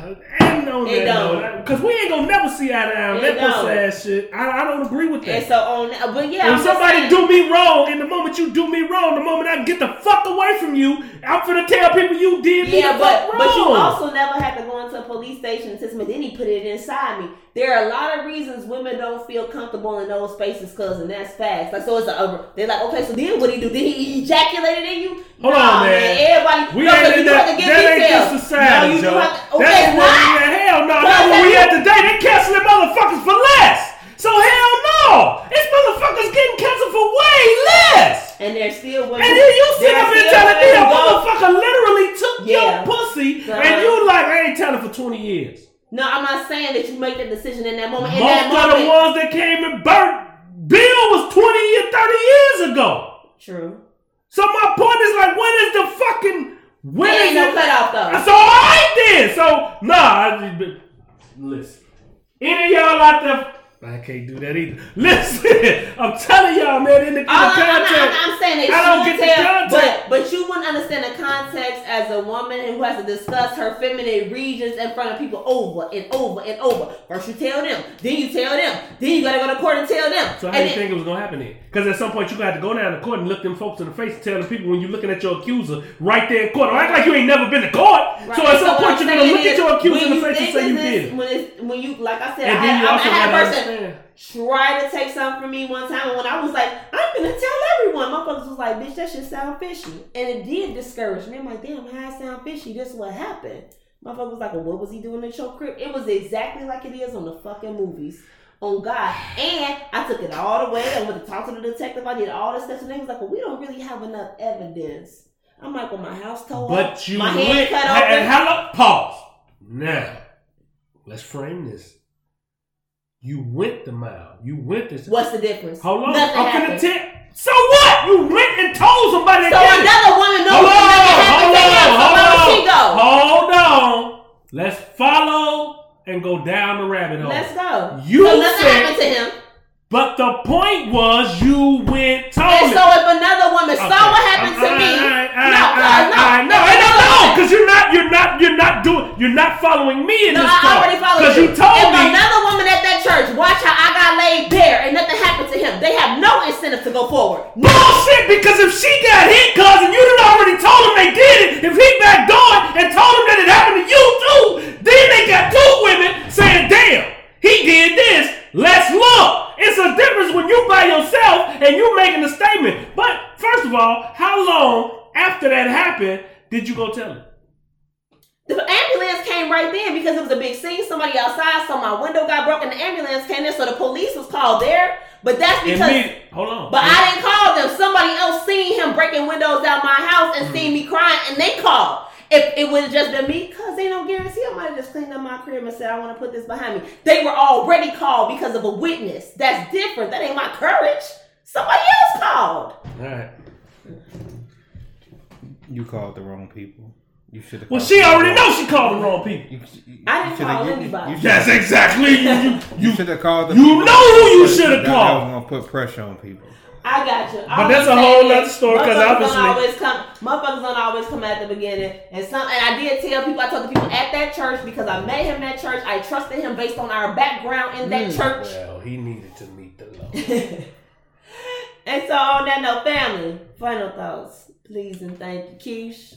and on It that because we ain't gonna never see eye to eye on that pussy ass shit. I, I don't agree with that. And so on, but yeah, if somebody saying, do me wrong, in the moment you do me wrong, the moment I get the fuck away from you, I'm finna tell people you did me yeah, the but wrong. but you also never have to go into a police station and. Then he put it inside me. There are a lot of reasons women don't feel comfortable in those spaces, cuz, and that's facts. Like so, it's a, they're like, okay, so then what he do? Did he ejaculated in you? Hold Nah, on, man. Everybody, we no, ain't in that, that ain't just society, no, you Joe. to, okay, That's where we at. Hell no, that's where we at today. They canceling motherfuckers for less. So hell no. It's motherfuckers getting canceled for way less. And there's still women. And then you sit up and telling me a motherfucker literally took Yeah. your pussy Uh-huh. and you like, I ain't telling for 20 years. No, I'm not saying that you make that decision in that moment. In Most that of the ones that came and burnt Bill was 20 or 30 years ago. True. So my point is like, when is the fucking, when There is ain't no cutoff though. So alright then. So nah, I just listen. Any of y'all out there? I can't do that either. <laughs> Listen, I'm telling y'all, man. In the, in the I'm, I'm, context, not, I'm saying that I don't get the context. but but you wouldn't understand the context as a woman who has to discuss her feminine regions in front of people over and over and over. First you tell them, then you tell them, then you gotta go to court and tell them. So how do you then- think it was gonna happen then? Because at some point you got to go down to court and look them folks in the face and tell the people when you're looking at your accuser right there in court. Don't act like you ain't never been to court. Right. So at some what point you're gonna look at your accuser in the face and say you did it. When, when you, like I said, And I then you I, also I had a person understand. Try to take something from me one time, and when I was like, I'm gonna tell everyone, my folks was like, bitch, that shit sound fishy, and it did discourage me. I'm like, damn, how it sound fishy? This is what happened. My folks was like, well, what was he doing at your crib? It was exactly like it is on the fucking movies. On God, and I took it all the way. I went to talk to the detective. I did all the stuff. and they was like, "Well, we don't really have enough evidence." I'm like, "Well, my house tore But up, you my went. hand cut and open." hello, pause. Now, let's frame this. You went the mile. You went this. What's the difference? Hold on. Nothing I'm happened. finna tell. So what? You went and told somebody. So it. another woman knows Hold on, nothing happened to him. So where would she go? Hold on. Let's follow and go down the rabbit hole. Let's go. You so nothing said- happened to him. But the point was you went told And so if another woman saw what happened to me, no, I, no, I, no, I don't know because you're not, you're not, you're not doing, you're not following me in No, this I talk. already followed you. Because you. told if me. another woman at that church watch how I got laid bare and nothing happened to him, they have no incentive to go forward. Bullshit! Because if she got hit, and you done already told him they did it, if he backed on and told him that it happened to you too, then they got two women saying, "Damn, he did this. Let's look." It's a difference when you by yourself and you making a statement. But first of all, how long after that happened did you go tell him? The ambulance came right then because it was a big scene. Somebody outside, so my window got broken. The ambulance came in, so the police was called there. But that's because. Immediate- hold on. But I didn't call them. Somebody else seen him breaking windows out my house and seen me mm-hmm. crying, and they called. If it would have just been me, cause ain't no guarantee I might have just cleaned up my crib and said I want to put this behind me. They were already called because of a witness. That's different. That ain't my courage. Somebody else called. All right. You called the wrong people. You should have. Well, she already knows she called the wrong people. You, you, I didn't call you- anybody. You, Yes, exactly. <laughs> You, you, you you, should have called. The you people know who you shoulda called. That was gonna put pressure on people. I got you. But that's a whole other story because obviously- don't always come. Motherfuckers don't always come at the beginning, and some. And I did tell people. I told the people at that church because I met him at church. I trusted him based on our background in that Mm. church. well, he needed to meet the Lord. <laughs> and so on that note, family. Final thoughts, please and thank you, Keish.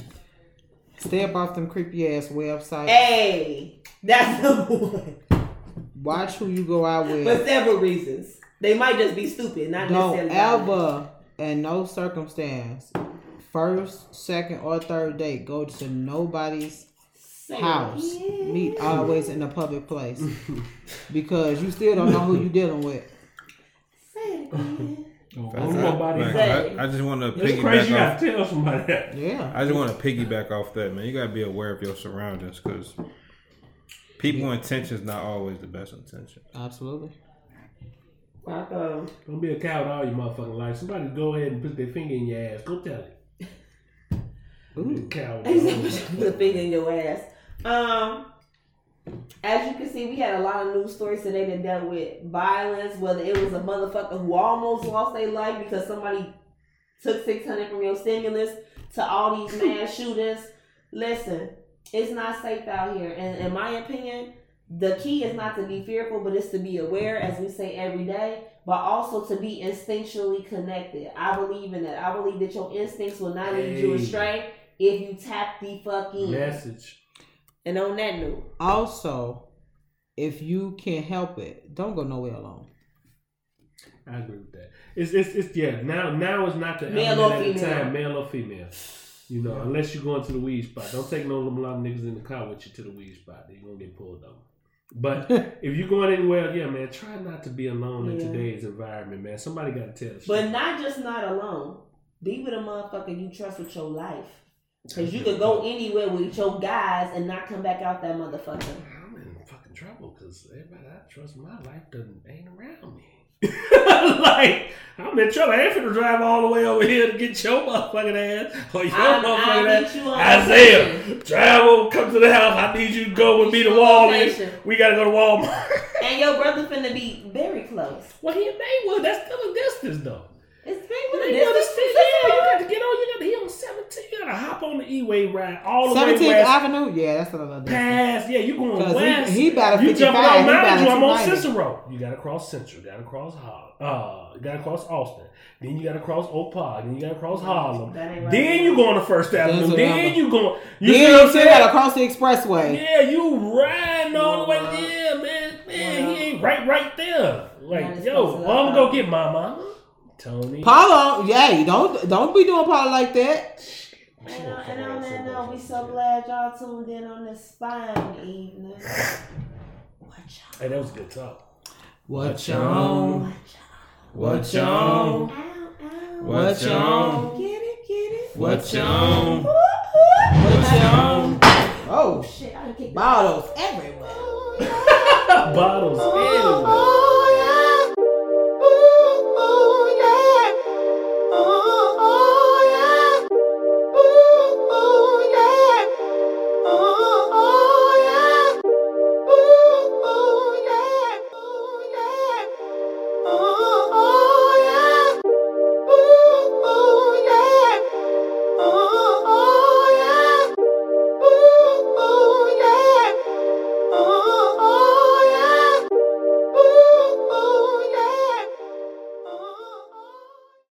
Stay up off them creepy ass websites. Hey, that's the one. Watch who you go out with. For several reasons. They might just be stupid, not Don't necessarily. ever, in no circumstance, first, second, or third date, go to nobody's house. Meet always in a public place <laughs> because you still don't know who you're dealing with. It again. That's nobody. right. say. I, I just want to It's crazy. You piggyback off. gotta tell somebody that. Yeah. I just want to piggyback off that, man. You gotta be aware of your surroundings because people intentions not always the best intention. Absolutely. Rock on. Don't be a coward all your motherfucking life. Somebody go ahead and put their finger in your ass. Go tell it. Be a Ooh. coward. Put a finger in your ass. Um, as you can see, we had a lot of news stories today that dealt with violence. Whether it was a motherfucker who almost lost their life because somebody took six hundred from your stimulus, to all these <laughs> mass shootings. Listen, it's not safe out here, and in my opinion, the key is not to be fearful, but it's to be aware, as we say every day, but also to be instinctually connected. I believe in that. I believe that your instincts will not lead you astray if you tap the fuck in. Message. And on that note, Also, if you can't help it, don't go nowhere alone. I agree with that. It's it's, it's yeah. Now now is not the Male element or female. time, male or female. You know, unless you're going to the weed spot. Don't take no them lot of niggas in the car with you to the weed spot. You're gonna get pulled over. But <laughs> if you're going anywhere, yeah, man, try not to be alone in today's environment, man. Somebody got to tell the but shit. not just not alone. Be with a motherfucker you trust with your life. Cause you could go anywhere with your guys and not come back out that motherfucker. I'm in fucking trouble because everybody I trust in my life doesn't ain't around me. <laughs> like I'm in trouble. I ain't finna drive all the way over here to get your motherfucking ass or your I- I motherfucking meet ass. Isaiah, drive over, come to the house. I need you to go with me to Walmart. We gotta go to Walmart. And your brother finna be very close. well, he in Maywood. That's still a distance though. It's very You with a know, distance. yeah, you got to get on. You got to he on 17. You got to hop on the E-way ride all the way 17th west. Avenue? Yeah, that's another distance. Pass, yeah, you going Because west. he, he about a You 55. jumping on he Mountain about Dew, a I'm on Cicero. You gotta cross Central, you gotta cross Harlem. Uh, you gotta cross Austin. Then you gotta cross Oak Park. Then you gotta cross Harlem. Right. Then you going to First Avenue. Then what you going. You see Then what you I'm still gotta saying? cross the expressway. Yeah, you riding all the way. Well, Yeah, man, man, well. he ain't right, right there. Like, yo, well, I'm gonna go get my mama, Tony. Paulo, yeah, don't don't be doing Paulo like that. And uh, on, and on that note, we so glad y'all tuned in on this fine evening. Watch Hey, that was good talk. What you on? What you on? out. Ow, ow. What you on? Get it, get it. What you on? What you on? Oh, Shit, I done kicked bottles everywhere. Oh, <laughs> bottles. Oh, oh,